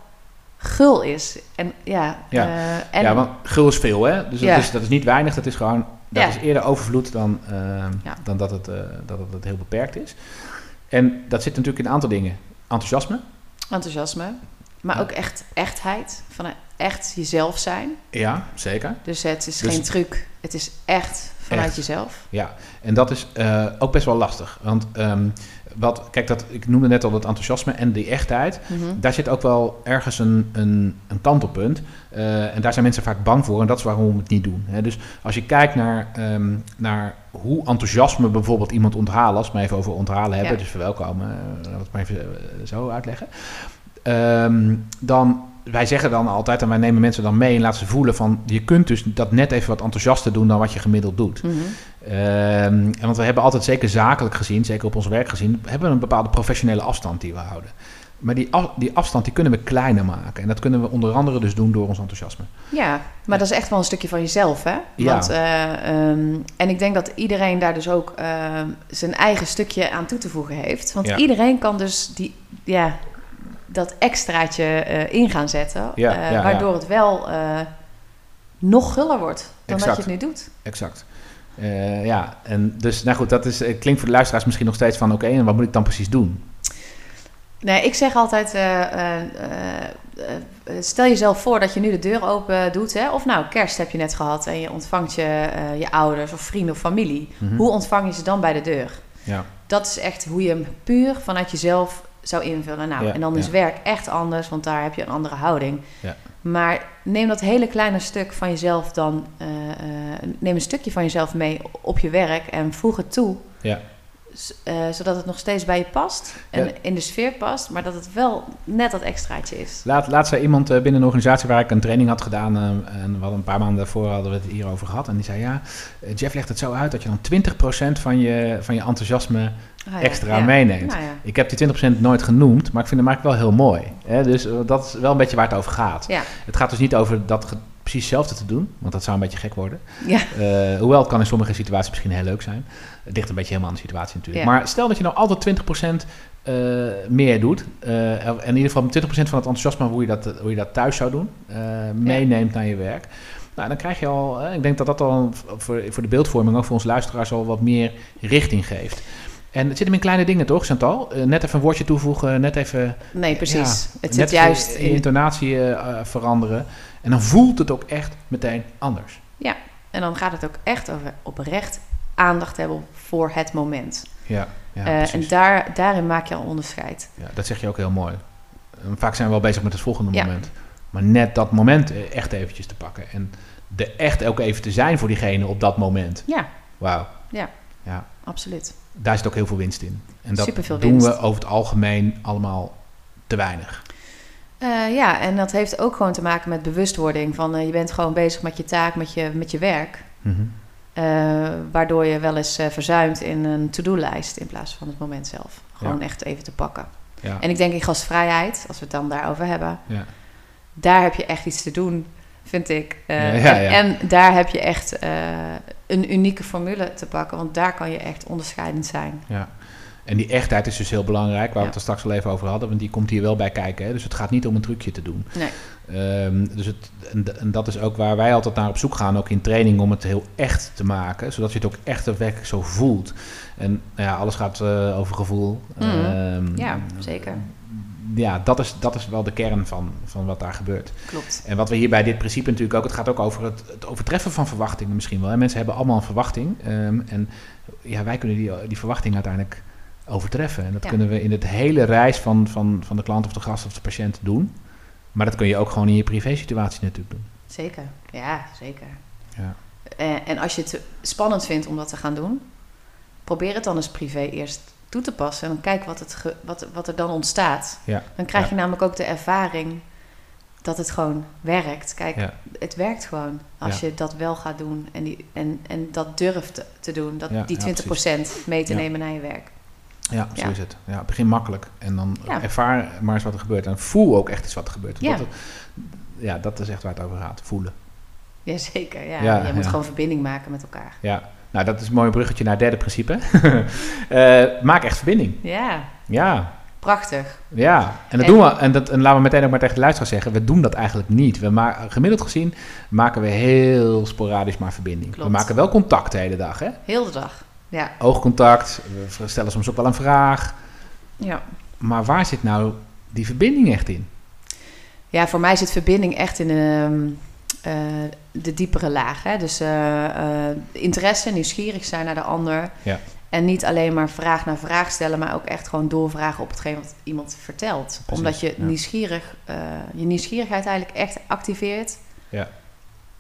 gul is. En ja, Ja. eh, en ja, want gul is veel, hè? Dus Ja. dat, is, dat is niet weinig, dat is gewoon... Dat Ja. is eerder overvloed dan, Ja. dan dat, het, eh, dat het heel beperkt is. En dat zit natuurlijk in een aantal dingen. Enthousiasme. enthousiasme, maar ook echt echtheid, van echt jezelf zijn. Ja, zeker. Dus het is Dus- geen truc, het is echt vanuit Echt. jezelf. Ja, en dat is eh, ook best wel lastig. Want ehm, wat, kijk, dat, ik noemde net al dat enthousiasme en die echtheid. Mhm. Daar zit ook wel ergens een, een, een kantelpunt. Eh, en daar zijn mensen vaak bang voor. En dat is waarom we het niet doen. Hè. Dus als je kijkt naar, ehm, naar hoe enthousiasme bijvoorbeeld iemand onthalen... als we het even over onthalen hebben, Ja. dus verwelkomen... uh, we het maar even eh, zo uitleggen. Ehm, dan, wij zeggen dan altijd, en wij nemen mensen dan mee... en laten ze voelen van... je kunt dus dat net even wat enthousiaster doen... dan wat je gemiddeld doet. En want we hebben altijd, zeker zakelijk gezien, zeker op ons werk gezien, hebben we een bepaalde professionele afstand die we houden. Maar die, af- die afstand die kunnen we kleiner maken. En dat kunnen we onder andere dus doen door ons enthousiasme. Ja, maar dat is echt wel een stukje van jezelf, hè? Ja. Want, eh, ehm, en ik denk dat iedereen daar dus ook ehm, zijn eigen stukje aan toe te voegen heeft. Want Ja. iedereen kan dus die, ja, dat extraatje eh, in gaan zetten. Ja, eh, ja, waardoor het wel eh, nog guller wordt dan Exact. dat je het nu doet. Exact. Ja, en dus, nou goed, dat is, klinkt voor de luisteraars misschien nog steeds van, oké, en wat moet ik dan precies doen? Nee, ik zeg altijd, stel jezelf voor dat je nu de deur open doet. Hè? Of nou, kerst heb je net gehad en je ontvangt je, je ouders of vrienden of familie. Mhm. Hoe ontvang je ze dan bij de deur? Ja, Dat is echt hoe je hem puur vanuit jezelf zou invullen. Nou, Ja, en dan is ja. werk echt anders, want daar heb je een andere houding. Ja. Maar neem dat hele kleine stuk van jezelf dan, eh, eh, neem een stukje van jezelf mee op je werk en voeg het toe. Eh, zodat het nog steeds bij je past en Ja. in de sfeer past, maar dat het wel net dat extraatje is. Laat, laatst zei iemand eh, binnen een organisatie waar ik een training had gedaan. eh, en we hadden een paar maanden daarvoor hadden we het hierover gehad. En die zei, ja, Jeff legt het zo uit dat je dan 20% van je, van je enthousiasme Ah, ja, extra ja. meeneemt. Nou. Ik heb die 20% nooit genoemd, maar ik vind hem eigenlijk wel heel mooi. Hè? Dus dat is wel een beetje waar het over gaat. Het gaat dus niet over dat precies hetzelfde te doen, want dat zou een beetje gek worden. Ja. Eh, hoewel het kan in sommige situaties misschien heel leuk zijn. Het ligt een beetje helemaal aan de situatie natuurlijk. Ja. Maar stel dat je nou altijd 20% eh, meer doet. en in ieder geval 20% van het enthousiasme hoe je dat, hoe je dat thuis zou doen, meeneemt naar je werk. Nou, dan krijg je al, ik denk dat dat al voor, voor de beeldvorming, ook voor onze luisteraars, al wat meer richting geeft. En het zit hem in kleine dingen, toch, Chantal? Eh, net even een woordje toevoegen, net even Nee, precies. ja, het zit juist in intonatie eh, veranderen. En dan voelt het ook echt meteen anders. En dan gaat het ook echt over oprecht aandacht hebben voor het moment. Ja, ja Eh, en daar, daarin maak je al onderscheid. Ja, dat zeg je ook heel mooi. Vaak zijn we wel bezig met het volgende Ja. moment. Maar net dat moment eh, echt eventjes te pakken. En er echt ook even te zijn voor diegene op dat moment. Ja, Wauw. Ja. ja. absoluut. Daar zit ook heel veel winst in. En dat doen winst. we over het algemeen allemaal te weinig. Eh, ja, en dat heeft ook gewoon te maken met bewustwording. Van eh, je bent gewoon bezig met je taak, met je, met je werk. Mhm. Eh, waardoor je wel eens verzuimt in een to-do-lijst in plaats van het moment zelf. Gewoon Ja. echt even te pakken. Ja. En ik denk in gastvrijheid, als we het dan daarover hebben, Ja. daar heb je echt iets te doen, vind ik. En, en daar heb je echt een unieke formule te pakken, want daar kan je echt onderscheidend zijn. Ja. En die echtheid is dus heel belangrijk, waar we het er straks al even over hadden, want die komt hier wel bij kijken. Hè? Dus het gaat niet om een trucje te doen. Nee. Ehm, dus het, en, en dat is ook waar wij altijd naar op zoek gaan, ook in training, om het heel echt te maken, zodat je het ook echt daadwerkelijk zo voelt. En nou ja, alles gaat eh, over gevoel. Mhm. Ehm, Ja, zeker. Ja, dat is, dat is wel de kern van, van wat daar gebeurt. Klopt. En wat we hier bij dit principe natuurlijk ook, het gaat ook over het, het overtreffen van verwachtingen misschien wel. Hè. Mensen hebben allemaal een verwachting. ehm, en ja, wij kunnen die, die verwachting uiteindelijk overtreffen. En dat Ja. kunnen we in het hele reis van, van, van de klant of de gast of de patiënt doen. Maar dat kun je ook gewoon in je privésituatie natuurlijk doen. Zeker. Ja, zeker. Ja. Eh, en als je het spannend vindt om dat te gaan doen, probeer het dan eens privé eerst toe te passen. En dan kijk wat, het ge- wat, wat er dan ontstaat. Ja. Dan krijg je namelijk ook de ervaring dat het gewoon werkt. Kijk, Ja. het werkt gewoon als Ja. je dat wel gaat doen en, die, en, en dat durft te, doen. Dat, Ja, die ja, 20% mee te nemen naar je werk. Ja, zo is het. Ja, begin makkelijk. En dan ervaar maar eens wat er gebeurt. En voel ook echt eens wat er gebeurt. Ja. Dat, ja, dat is echt waar het over gaat. Voelen. Jazeker, ja. Ja, je moet gewoon verbinding maken met elkaar. Ja. Nou, dat is een mooi bruggetje naar het derde principe. Eh, maak echt verbinding. Ja, Ja, prachtig. ja. En dat En- doen we. En, dat, en laten we meteen ook maar tegen de luisteraar zeggen. We doen dat eigenlijk niet. We ma- gemiddeld gezien maken we heel sporadisch maar verbinding. Klopt. We maken wel contact de hele dag. Hè? Heel de dag. Ja, Oogcontact. We stellen soms ook wel een vraag. ja. Maar waar zit nou die verbinding echt in? Ja, voor mij zit verbinding echt in ehm, eh, de diepere laag. Hè? Dus eh, eh, interesse, nieuwsgierig zijn naar de ander. Ja. En niet alleen maar vraag naar vraag stellen, maar ook echt gewoon doorvragen op hetgeen wat iemand vertelt. Precies, Omdat je ja. nieuwsgierig, je nieuwsgierigheid eigenlijk echt activeert.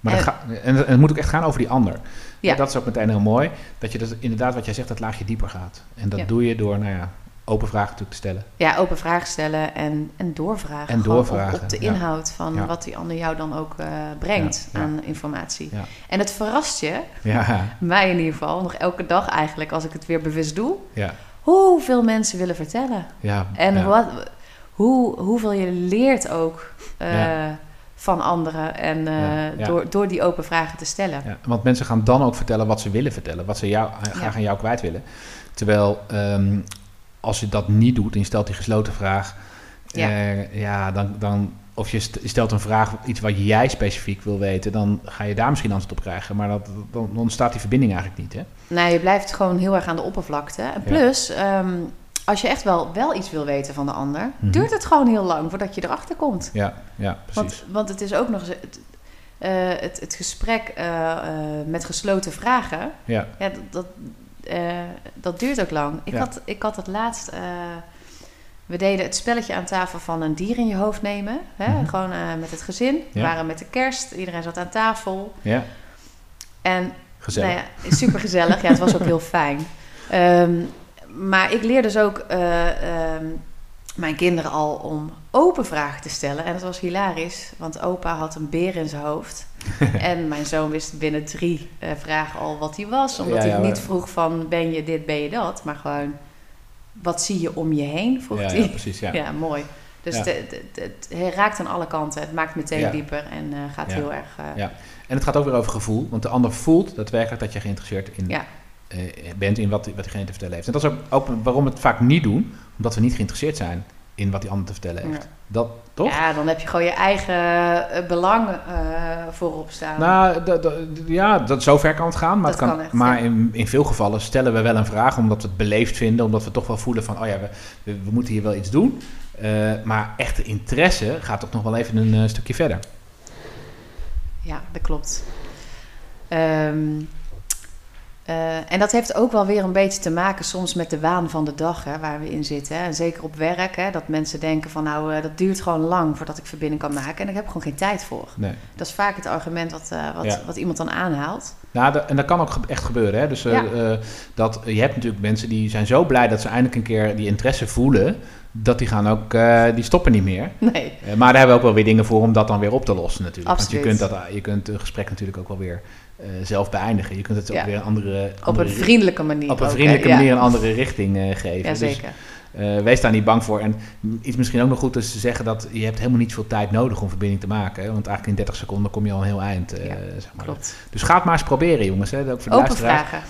Maar het En- ga- en het moet ook echt gaan over die ander. Ja. Dat is ook meteen heel mooi. Dat je dus inderdaad, wat jij zegt, dat laagje dieper gaat. En dat Ja. doe je door, nou ja, open vragen natuurlijk te stellen. Ja, open vragen stellen en, en doorvragen. En doorvragen, Op, op de ja. inhoud van wat die ander jou dan ook eh, brengt aan informatie. Ja. En het verrast je, Ja, mij in ieder geval, nog elke dag eigenlijk, als ik het weer bewust doe, ja, hoeveel mensen willen vertellen. ja. En wat, hoe, hoeveel je leert ook Ja. Van anderen en eh, Ja. Door, door die open vragen te stellen. Ja, want mensen gaan dan ook vertellen wat ze willen vertellen. Wat ze jou, graag aan jou kwijt willen. Terwijl ehm, als je dat niet doet en je stelt die gesloten vraag. Ja. eh, ja dan, dan, of je st- je stelt een vraag, iets wat jij specifiek wil weten. Dan ga je daar misschien antwoord op krijgen. Maar dat, dan ontstaat die verbinding eigenlijk niet. Hè? Nou, je blijft gewoon heel erg aan de oppervlakte. En Ja. plus, ehm, als je echt wel, wel iets wil weten van de ander, Mhm. duurt het gewoon heel lang voordat je erachter komt. Ja, ja precies. Want, want het is ook nog eens het, eh, het, het gesprek eh, eh, met gesloten vragen. ja, Ja, dat, dat, dat duurt ook lang. Ik, Ja. had, ik had het laatst. we deden het spelletje aan tafel van een dier in je hoofd nemen. Hè? Mhm. Gewoon met het gezin. We Ja. waren met de kerst. Iedereen zat aan tafel. ja, En gezellig. nou ja, super gezellig. ja, het was ook heel fijn. Ehm, maar ik leer dus ook eh, ehm, mijn kinderen al om open vragen te stellen. En dat was hilarisch, want opa had een beer in zijn hoofd. en mijn zoon wist binnen drie eh, vragen al wat hij was. Omdat Ja, ja, ik niet vroeg van ben je dit, ben je dat. Maar gewoon, wat zie je om je heen, vroeg ja, hij. ja, precies. Ja. Ja, mooi. Dus Ja. het, raakt aan alle kanten. Het maakt meteen Ja. dieper en eh, gaat Ja. heel erg... Ja. En het gaat ook weer over gevoel. Want de ander voelt daadwerkelijk dat je geïnteresseerd in, Ja. Bent in wat, wat diegene te vertellen heeft. En dat is ook, ook waarom we het vaak niet doen. Omdat we niet geïnteresseerd zijn in wat die ander te vertellen heeft. Ja. Dat, toch? Ja, dan heb je gewoon je eigen eh, belang eh, voorop staan. Nou, ja, dat, zover kan het gaan. Maar, het kan, kan echt, maar ja. in, in veel gevallen stellen we wel een vraag omdat we het beleefd vinden. Omdat we toch wel voelen van, oh ja, we, we, we moeten hier wel iets doen. Eh, maar echte interesse gaat toch nog wel even een eh, stukje verder. Ja, dat klopt. Ehm, eh, en dat heeft ook wel weer een beetje te maken soms met de waan van de dag hè, waar we in zitten. Hè. En zeker op werk, hè, dat mensen denken van nou, eh, dat duurt gewoon lang voordat ik verbinding kan maken. En ik heb gewoon geen tijd voor. Nee. Dat is vaak het argument wat, eh, wat, Ja. wat iemand dan aanhaalt. Nou, en dat kan ook echt gebeuren. Hè? Dus Ja. dat, je hebt natuurlijk mensen die zijn zo blij dat ze eindelijk een keer die interesse voelen. Dat die gaan ook, die stoppen niet meer. Nee, maar daar hebben we ook wel weer dingen voor om dat dan weer op te lossen natuurlijk. Absoluut. Want je kunt, dat, je kunt een gesprek natuurlijk ook wel weer eh, zelf beëindigen. Je kunt het Ja. ook weer een andere, op een vriendelijke manier. op een vriendelijke Ja. manier een andere richting eh, geven. Dus, Jazeker. eh, wees daar niet bang voor. En iets misschien ook nog goed is te zeggen dat je hebt helemaal niet veel tijd nodig om verbinding te maken. Hè? Want eigenlijk in 30 seconden kom je al een heel eind. Ja, zeg maar. Klopt. Dus ga het maar eens proberen jongens. Hè? Ook voor de Open vragen.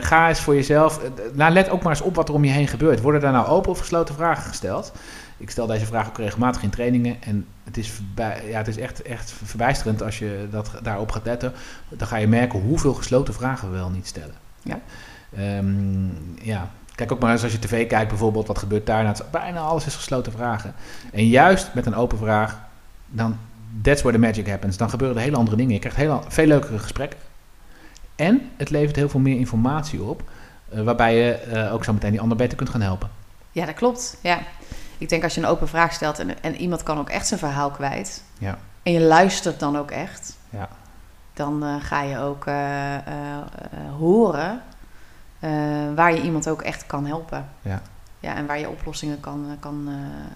Ga eens voor jezelf. nou, let ook maar eens op wat er om je heen gebeurt. Worden daar nou open of gesloten vragen gesteld? Ik stel deze vraag ook regelmatig in trainingen. En het is, voorbij, ja, het is echt, echt verbijsterend als je dat, daarop gaat letten. Dan ga je merken hoeveel gesloten vragen we wel niet stellen. Ja. Ehm, ja. Kijk ook maar eens als je tv kijkt bijvoorbeeld. Wat gebeurt daar? Nou, bijna alles is gesloten vragen. En juist met een open vraag. Dan, that's where the magic happens. Dan gebeuren er hele andere dingen. Je krijgt heel, veel leukere gesprekken. En het levert heel veel meer informatie op. eh, waarbij je eh, ook zo meteen die ander beter kunt gaan helpen. Ja, dat klopt. Ja. Ik denk als je een open vraag stelt en, en iemand kan ook echt zijn verhaal kwijt. Ja. En je luistert dan ook echt. Ja. Dan eh, ga je ook eh, eh, horen waar je iemand ook echt kan helpen. Ja. Ja, en waar je oplossingen kan, kan,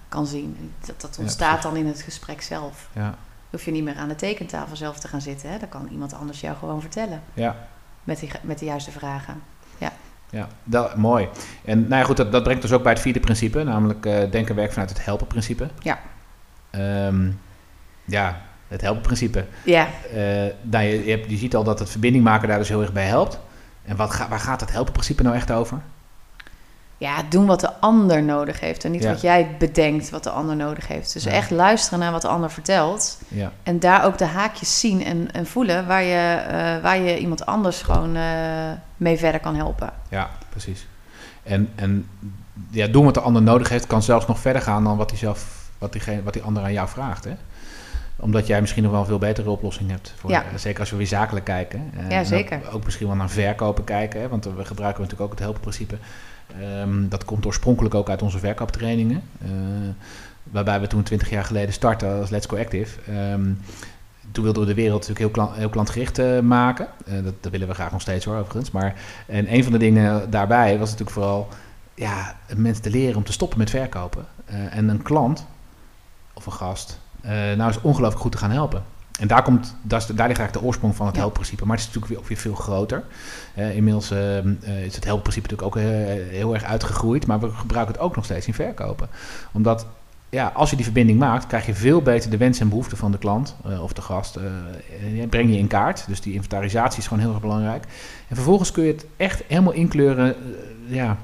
kan zien. Dat, dat ontstaat dan in het gesprek zelf. Ja, Hoef je niet meer aan de tekentafel zelf te gaan zitten. Hè? Dan kan iemand anders jou gewoon vertellen. ja. Met, die, met de juiste vragen. Ja, dat, mooi. En nou ja, goed, dat, dat brengt ons ook bij het vierde principe, namelijk eh denken werk vanuit het helpen-principe. Ja. Ehm, ja, het helpen-principe. Ja, Eh, nou, je, je, hebt- je ziet al dat het verbinding maken daar dus heel erg bij helpt. En wat ga, waar gaat het helpen-principe nou echt over? Ja, doen wat de ander nodig heeft. En niet Ja. wat jij bedenkt wat de ander nodig heeft. Dus Ja. echt luisteren naar wat de ander vertelt. Ja, En daar ook de haakjes zien en, en voelen waar je, eh, waar je iemand anders gewoon eh, mee verder kan helpen. ja precies. En, en ja, doen wat de ander nodig heeft, kan zelfs nog verder gaan dan wat, die zelf, wat, diegene, wat die ander aan jou vraagt. Hè? Omdat jij misschien nog wel een veel betere oplossing hebt. Voor, Ja. eh, zeker als we weer zakelijk kijken. Ja, en zeker. Ook, ook misschien wel naar verkopen kijken. Hè? Want we gebruiken natuurlijk ook het helpenprincipe. Ehm, dat komt oorspronkelijk ook uit onze verkooptrainingen. Eh, waarbij we toen 20 jaar geleden startten als Let's Go Active. Ehm, toen wilden we de wereld natuurlijk heel, heel klantgericht eh, maken. Eh, dat, dat willen we graag nog steeds hoor, overigens. Maar en een van de dingen daarbij was natuurlijk vooral ja, mensen te leren om te stoppen met verkopen. En een klant of een gast nou is ongelooflijk goed te gaan helpen. En daar, komt, daar, ligt eigenlijk de oorsprong van het Ja. helpprincipe. Maar het is natuurlijk weer, ook weer veel groter. Eh, inmiddels eh, eh, is het helpprincipe natuurlijk ook heel erg uitgegroeid. Maar we gebruiken het ook nog steeds in verkopen. Omdat ja, als je die verbinding maakt, krijg je veel beter de wensen en behoeften van de klant of de gast. breng je in kaart. Dus die inventarisatie is gewoon heel erg belangrijk. En vervolgens kun je het echt helemaal inkleuren. ja,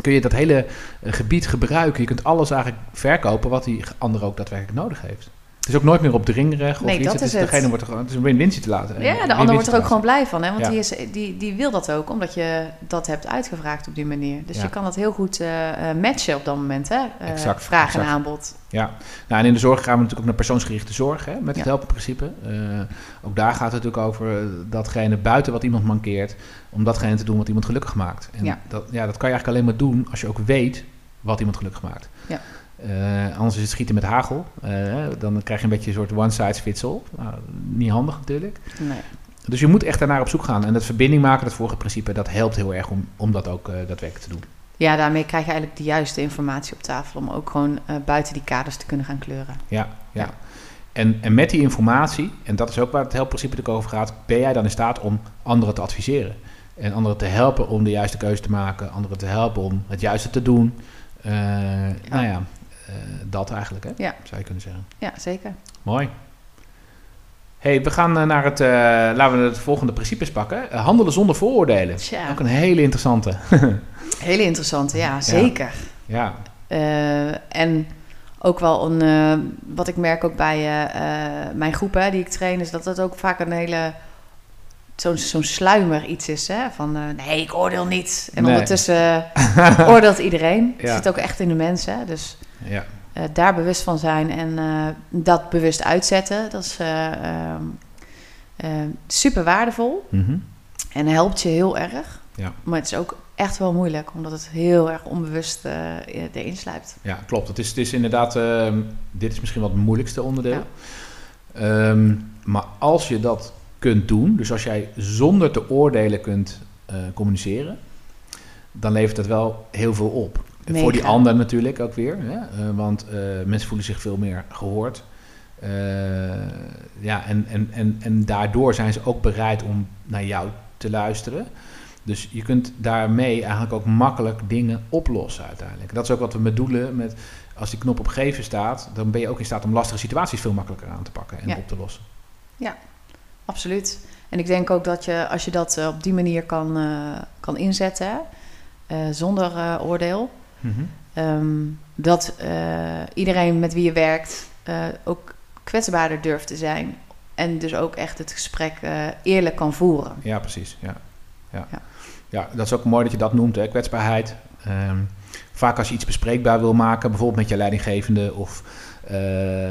kun je dat hele gebied gebruiken. Je kunt alles eigenlijk verkopen wat die ander ook daadwerkelijk nodig heeft. Het is ook nooit meer op dringreg of Nee, iets. dat het is het. Degene wordt er gewoon, het is een win-win situatie. Ja, de ander wordt er ook gewoon blij van. Hè? Want Ja. die, is, die, die wil dat ook, omdat je dat hebt uitgevraagd op die manier. Dus Ja. je kan dat heel goed eh, eh, matchen op dat moment. Hè? Eh, Exact, vraag en aanbod. Ja, nou, en in de zorg gaan we natuurlijk ook naar persoonsgerichte zorg hè, met het Ja. helpenprincipe. Ook daar gaat het natuurlijk over datgene buiten wat iemand mankeert, om datgene te doen wat iemand gelukkig maakt. En Ja. Dat, ja, dat kan je eigenlijk alleen maar doen als je ook weet wat iemand gelukkig maakt. Ja. Eh, anders is het schieten met hagel. Eh, dan krijg je een beetje een soort one size fits all. Nou, niet handig natuurlijk. Nee. Dus je moet echt daarnaar op zoek gaan. En dat verbinding maken, dat vorige principe, dat helpt heel erg om, om dat ook eh daadwerkelijk te doen. Ja, daarmee krijg je eigenlijk de juiste informatie op tafel om ook gewoon buiten die kaders te kunnen gaan kleuren. Ja, ja. Ja. En, en met die informatie, en dat is ook waar het helpprincipe natuurlijk over gaat, ben jij dan in staat om anderen te adviseren. En anderen te helpen om de juiste keuze te maken, anderen te helpen om het juiste te doen. Nou ja, dat eigenlijk, hè? Ja. zou je kunnen zeggen. Ja, zeker. Mooi. hey, we gaan eh, naar het, eh, laten we het volgende principes pakken. Eh, handelen zonder vooroordelen. Tja, Ook een hele interessante. hele interessante, ja, zeker. ja, Eh, en ook wel een, eh, wat ik merk ook bij eh, eh, mijn groepen die ik train, is dat het ook vaak een hele, zo'n zo'n sluimer iets is. Hè? Van eh, nee, ik oordeel niet. En Nee. ondertussen oordeelt iedereen. Het Ja. zit ook echt in de mensen. Dus ja, eh, daar bewust van zijn en eh, dat bewust uitzetten, dat is eh, ehm, eh, super waardevol. mhm. En helpt je heel erg. Ja. Maar het is ook echt wel moeilijk, omdat het heel erg onbewust erin sluipt. Ja, klopt. Het is, het is inderdaad, ehm, dit is misschien wel het moeilijkste onderdeel. Ehm, maar als je dat kunt doen, dus als jij zonder te oordelen kunt communiceren, dan levert dat wel heel veel op. En Mega. Voor die ander natuurlijk ook weer, hè? eh, want eh, mensen voelen zich veel meer gehoord. Eh, ja, en, en, en, en daardoor zijn ze ook bereid om naar jou te luisteren. Dus je kunt daarmee eigenlijk ook makkelijk dingen oplossen uiteindelijk. Dat is ook wat we bedoelen met als die knop op geven staat, dan ben je ook in staat om lastige situaties veel makkelijker aan te pakken en Ja. op te lossen. Absoluut. En ik denk ook dat je, als je dat op die manier kan, kan inzetten, zonder oordeel, ehm, dat eh, iedereen met wie je werkt eh, ook kwetsbaarder durft te zijn. En dus ook echt het gesprek eh, eerlijk kan voeren. Ja, precies. Ja. Ja. Ja. Ja. dat is ook mooi dat je dat noemt, hè? kwetsbaarheid. Ehm, vaak als je iets bespreekbaar wil maken, bijvoorbeeld met je leidinggevende of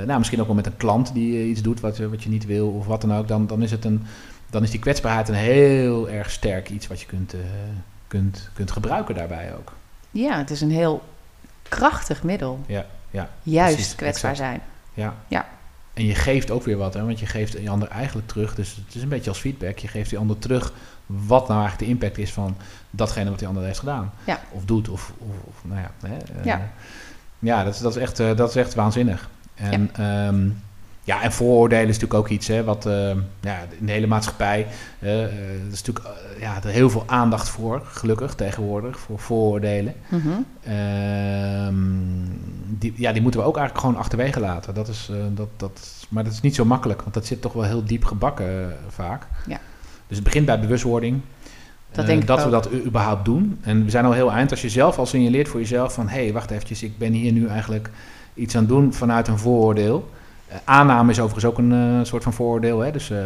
nou, misschien ook wel met een klant die iets doet wat, je- wat je niet wil of wat dan ook, dan, dan, is het een, dan is die kwetsbaarheid een heel erg sterk iets wat je kunt, kunt, kunt gebruiken daarbij ook. Ja, het is een heel krachtig middel. Ja, ja, Juist precies, kwetsbaar exact. zijn. Ja. Ja. en je geeft ook weer wat, hè, want je geeft die ander eigenlijk terug. Dus het is een beetje als feedback. Je geeft die ander terug wat nou eigenlijk de impact is van datgene wat die ander heeft gedaan. Ja. Of doet, of, of, of nou ja. Hè, eh, Ja. ja, dat, is- dat, is echt, eh, dat is echt waanzinnig. En ja. Ja, en vooroordelen is natuurlijk ook iets hè, wat eh, ja, in de hele maatschappij. eh eh, er is natuurlijk eh, ja, er heel veel aandacht voor, gelukkig tegenwoordig, voor vooroordelen. Mhm. Ehm, die, ja, die moeten we ook eigenlijk gewoon achterwege laten. Dat is, eh, dat, dat, maar dat is niet zo makkelijk, want dat zit toch wel heel diep gebakken eh, vaak. Ja. Dus het begint bij bewustwording. Dat Eh, dat we dat überhaupt doen. En we zijn al heel eind. Als je zelf al signaleert voor jezelf van... hé, hey, wacht eventjes, ik ben hier nu eigenlijk iets aan het doen vanuit een vooroordeel. Eh, aanname is overigens ook een eh, soort van vooroordeel. Hè? Dus, eh,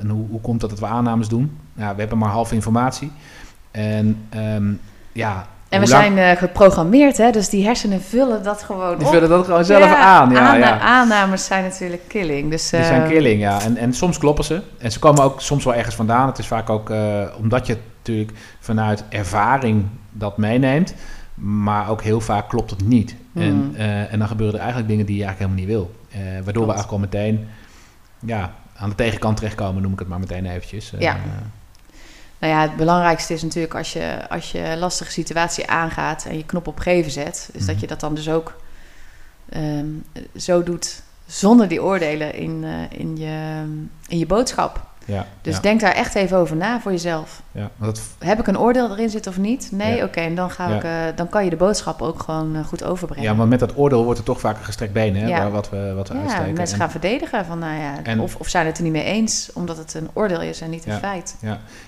en hoe, hoe komt dat dat we aannames doen? Ja, we hebben maar half informatie. En ehm, ja... En we lang- zijn geprogrammeerd, hè? dus die hersenen vullen dat gewoon Die op. vullen dat gewoon zelf Ja, aan. Ja, aanna- ja. Aannames zijn natuurlijk killing. Dus, Die zijn killing, ja. En, en soms kloppen ze. En ze komen ook soms wel ergens vandaan. Het is vaak ook omdat je natuurlijk vanuit ervaring dat meeneemt. Maar ook heel vaak klopt het niet. En, Mm. eh, en dan gebeuren er eigenlijk dingen die je eigenlijk helemaal niet wil. Eh, waardoor we eigenlijk al meteen ja, aan de tegenkant terechtkomen, noem ik het maar meteen eventjes. Eh, Ja. Nou ja, het belangrijkste is natuurlijk als je, als je een lastige situatie aangaat en je knop op geven zet, is Mhm. dat je dat dan dus ook ehm, zo doet zonder die oordelen in, eh, in, je, in je boodschap. Ja, Dus ja, denk daar echt even over na voor jezelf. ja. Dat, Heb ik een oordeel erin zitten of niet? Nee, Ja. oké, en dan, ga Ja. ik, eh, dan kan je de boodschap ook gewoon eh, goed overbrengen. ja, maar met dat oordeel wordt er toch vaak een gestrekt been, hè, Ja. waar- wat we, wat we Ja, uitsteken. mensen En- gaan verdedigen van, nou ja, En- of, of zijn het er niet mee eens, omdat het een oordeel is en niet een Ja. feit.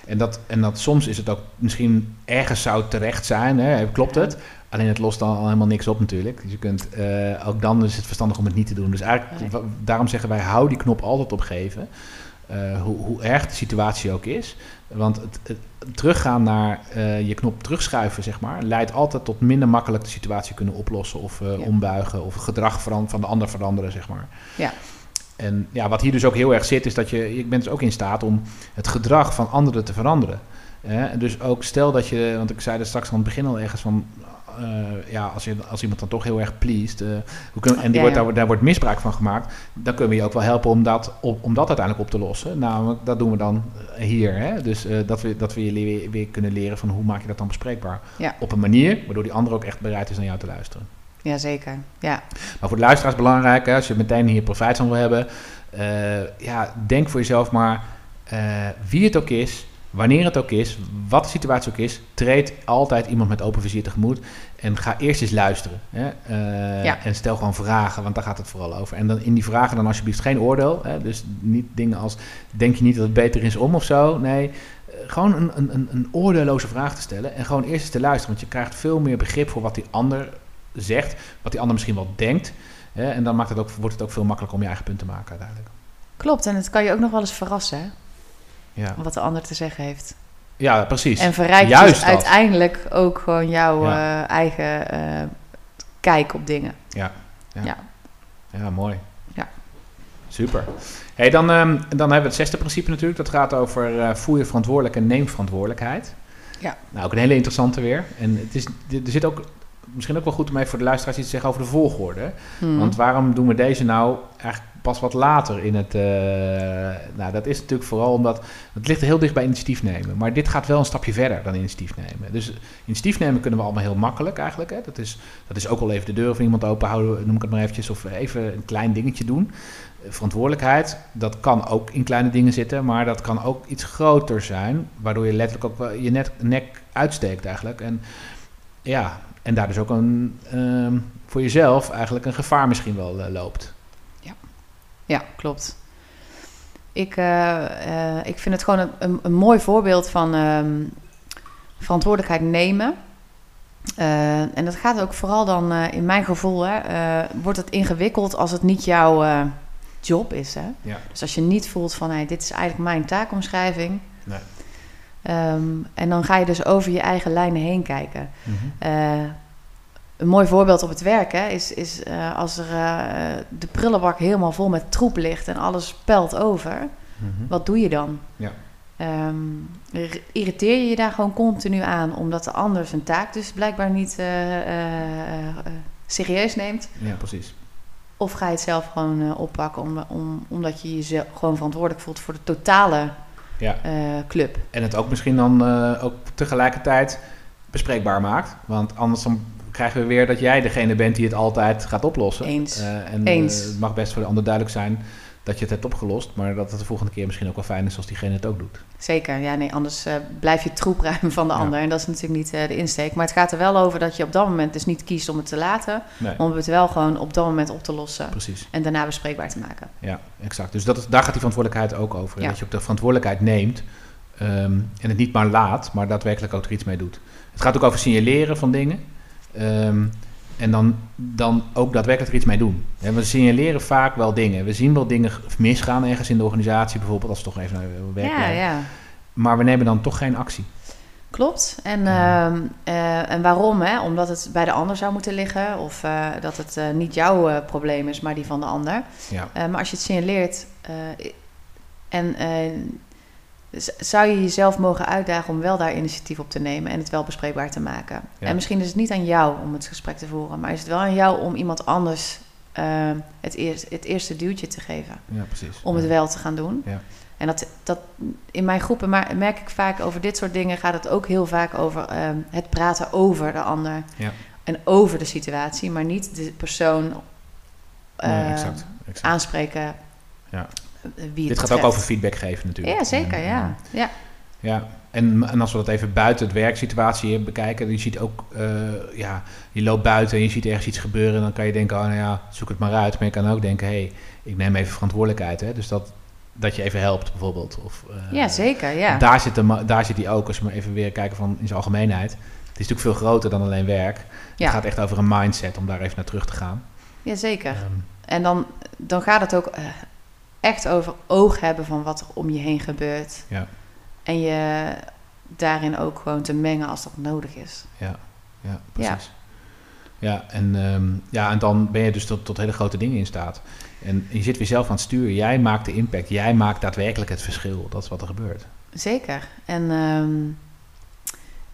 En dat, en dat soms is het ook misschien ergens zou terecht zijn, hè? klopt Ja. het? Alleen het lost dan al helemaal niks op natuurlijk. Dus je kunt, eh, ook dan is het verstandig om het niet te doen. Dus eigenlijk, Nee. daarom zeggen wij, hou die knop altijd op geven. Eh, hoe, hoe erg de situatie ook is. Want het, het teruggaan naar eh, je knop terugschuiven, zeg maar, leidt altijd tot minder makkelijk de situatie kunnen oplossen of eh, Ja. ombuigen of het gedrag veran- van de ander veranderen, zeg maar. Ja. En ja, wat hier dus ook heel erg zit, is dat je, je bent dus ook in staat om het gedrag van anderen te veranderen. En dus ook stel dat je, want ik zei er straks aan het begin al ergens van, eh, ja, als, je, als iemand dan toch heel erg pleased, eh, hoe en die Ja, wordt. Daar, daar wordt misbruik van gemaakt, dan kunnen we je ook wel helpen om dat, om dat uiteindelijk op te lossen. Namelijk, dat doen we dan eh, hier. Hè? Dus dat, we, dat we je weer, weer kunnen leren van hoe maak je dat dan bespreekbaar. Ja. Op een manier waardoor die ander ook echt bereid is naar jou te luisteren. Jazeker, ja. Maar voor de luisteraars belangrijk, hè, als je meteen hier profijt van wil hebben, ja, denk voor jezelf maar wie het ook is, wanneer het ook is, wat de situatie ook is, treed altijd iemand met open vizier tegemoet en ga eerst eens luisteren. Hè, eh, Ja. En stel gewoon vragen, want daar gaat het vooral over. En dan in die vragen dan alsjeblieft geen oordeel, hè, dus niet dingen als denk je niet dat het beter is om of zo, nee. eh, Gewoon een, een, een- oordeelloze vraag te stellen en gewoon eerst eens te luisteren. Want je krijgt veel meer begrip voor wat die ander zegt, wat die ander misschien wel denkt. Hè, en dan maakt het ook, wordt het ook veel makkelijker om je eigen punt te maken uiteindelijk. Klopt, en het kan je ook nog wel eens verrassen, Ja, wat de ander te zeggen heeft. ja precies. En verrijkt Juist dus uiteindelijk ook gewoon jouw Ja. eh, eigen eh, kijk op dingen. Ja. Ja. Ja. Ja, mooi. Ja. Super. Hey, dan, ehm, dan hebben we het zesde principe natuurlijk. Dat gaat over eh, voel je verantwoordelijk en neem verantwoordelijkheid. Ja. Nou, ook een hele interessante weer. En het is, er zit ook misschien ook wel goed om even voor de luisteraars iets te zeggen over de volgorde. Hmm. Want waarom doen we deze nou eigenlijk pas wat later in het... eh, nou, dat is natuurlijk vooral omdat... Het ligt heel dicht bij initiatief nemen. Maar dit gaat wel een stapje verder dan initiatief nemen. Dus initiatief nemen kunnen we allemaal heel makkelijk eigenlijk. Hè. Dat, is, dat is ook al even de deur van iemand open houden, noem ik het maar eventjes. Of even een klein dingetje doen. Verantwoordelijkheid, dat kan ook in kleine dingen zitten. Maar dat kan ook iets groter zijn. Waardoor je letterlijk ook je net, nek uitsteekt eigenlijk. En ja, en daar dus ook een, ehm, voor jezelf eigenlijk een gevaar misschien wel eh, loopt. Ja, klopt. Ik, eh, eh, ik vind het gewoon een, een, een mooi voorbeeld van ehm, verantwoordelijkheid nemen. En dat gaat ook vooral dan, in mijn gevoel, hè, wordt het ingewikkeld als het niet jouw job is. Hè? Ja. Dus als je niet voelt van, hey, dit is eigenlijk mijn taakomschrijving. Nee. Ehm, en dan ga je dus over je eigen lijnen heen kijken. Mhm. Eh, een mooi voorbeeld op het werk hè, is, is eh, als er eh, de prullenbak helemaal vol met troep ligt en alles pelt over. Mhm. Wat doe je dan? Ja. Ehm, ir- irriteer je je daar gewoon continu aan omdat de ander zijn taak dus blijkbaar niet serieus neemt? Ja, precies. Of ga je het zelf gewoon oppakken om, om, omdat je jezelf gewoon verantwoordelijk voelt voor de totale Ja. eh, club. En het ook misschien dan eh, ook tegelijkertijd bespreekbaar maakt. Want anders dan krijgen we weer dat jij degene bent die het altijd gaat oplossen. Eens. Eh, en Eens. het mag best voor de ander duidelijk zijn dat je het hebt opgelost. Maar dat het de volgende keer misschien ook wel fijn is als diegene het ook doet. Zeker, ja, nee, anders eh, blijf je troep ruimen van de Ja. ander. En dat is natuurlijk niet eh, de insteek. Maar het gaat er wel over dat je op dat moment dus niet kiest om het te laten, Nee, om het wel gewoon op dat moment op te lossen precies. en daarna bespreekbaar te maken. Ja, exact. Dus dat is, daar gaat die verantwoordelijkheid ook over. Ja. Dat je ook de verantwoordelijkheid neemt ehm, en het niet maar laat, maar daadwerkelijk ook er iets mee doet. Het gaat ook over signaleren van dingen. ehm, en dan, dan ook daadwerkelijk er iets mee doen. We signaleren vaak wel dingen. We zien wel dingen misgaan ergens in de organisatie, bijvoorbeeld, als we toch even naar werk Ja, ja. Maar we nemen dan toch geen actie. Klopt. En, ehm, eh, en waarom? Hè? Omdat het bij de ander zou moeten liggen. Of eh, dat het eh, niet jouw probleem is, maar die van de ander. Ja, maar als je het signaleert en z- zou je jezelf mogen uitdagen om wel daar initiatief op te nemen en het wel bespreekbaar te maken. Ja. En misschien is het niet aan jou om het gesprek te voeren, maar is het wel aan jou om iemand anders eh, het, eerst, het eerste duwtje te geven ja precies. om het Ja. wel te gaan doen. Ja. En dat, dat in mijn groepen merk ik vaak over dit soort dingen gaat het ook heel vaak over ehm, het praten over de ander Ja. en over de situatie, maar niet de persoon Nee, eh, exact. exact. aanspreken. Ja. Eh, Wie Dit gaat ook over feedback geven natuurlijk. Ja, zeker, En, ja. ja. Ja, en, en als we dat even buiten het werksituatie bekijken, je ziet ook, eh, ja, je loopt buiten en je ziet ergens iets gebeuren, dan kan je denken, oh nou ja, zoek het maar uit. Maar je kan ook denken, hé, hey, ik neem even verantwoordelijkheid, hè. Dus dat, dat je even helpt bijvoorbeeld. Of, eh, ja, zeker, ja. Daar zit, de, daar zit die ook, als we maar even weer kijken van in zijn algemeenheid. Het is natuurlijk veel groter dan alleen werk. Ja. Het gaat echt over een mindset, om daar even naar terug te gaan. ja, zeker. Ehm, En dan, dan gaat het ook eh, echt over oog hebben van wat er om je heen gebeurt. Ja. En je daarin ook gewoon te mengen als dat nodig is. Ja, ja precies. Ja, en, ehm, ja, en dan ben je dus tot, tot hele grote dingen in staat. En je zit weer zelf aan het sturen. Jij maakt de impact. Jij maakt daadwerkelijk het verschil. Dat is wat er gebeurt. Zeker. En ehm,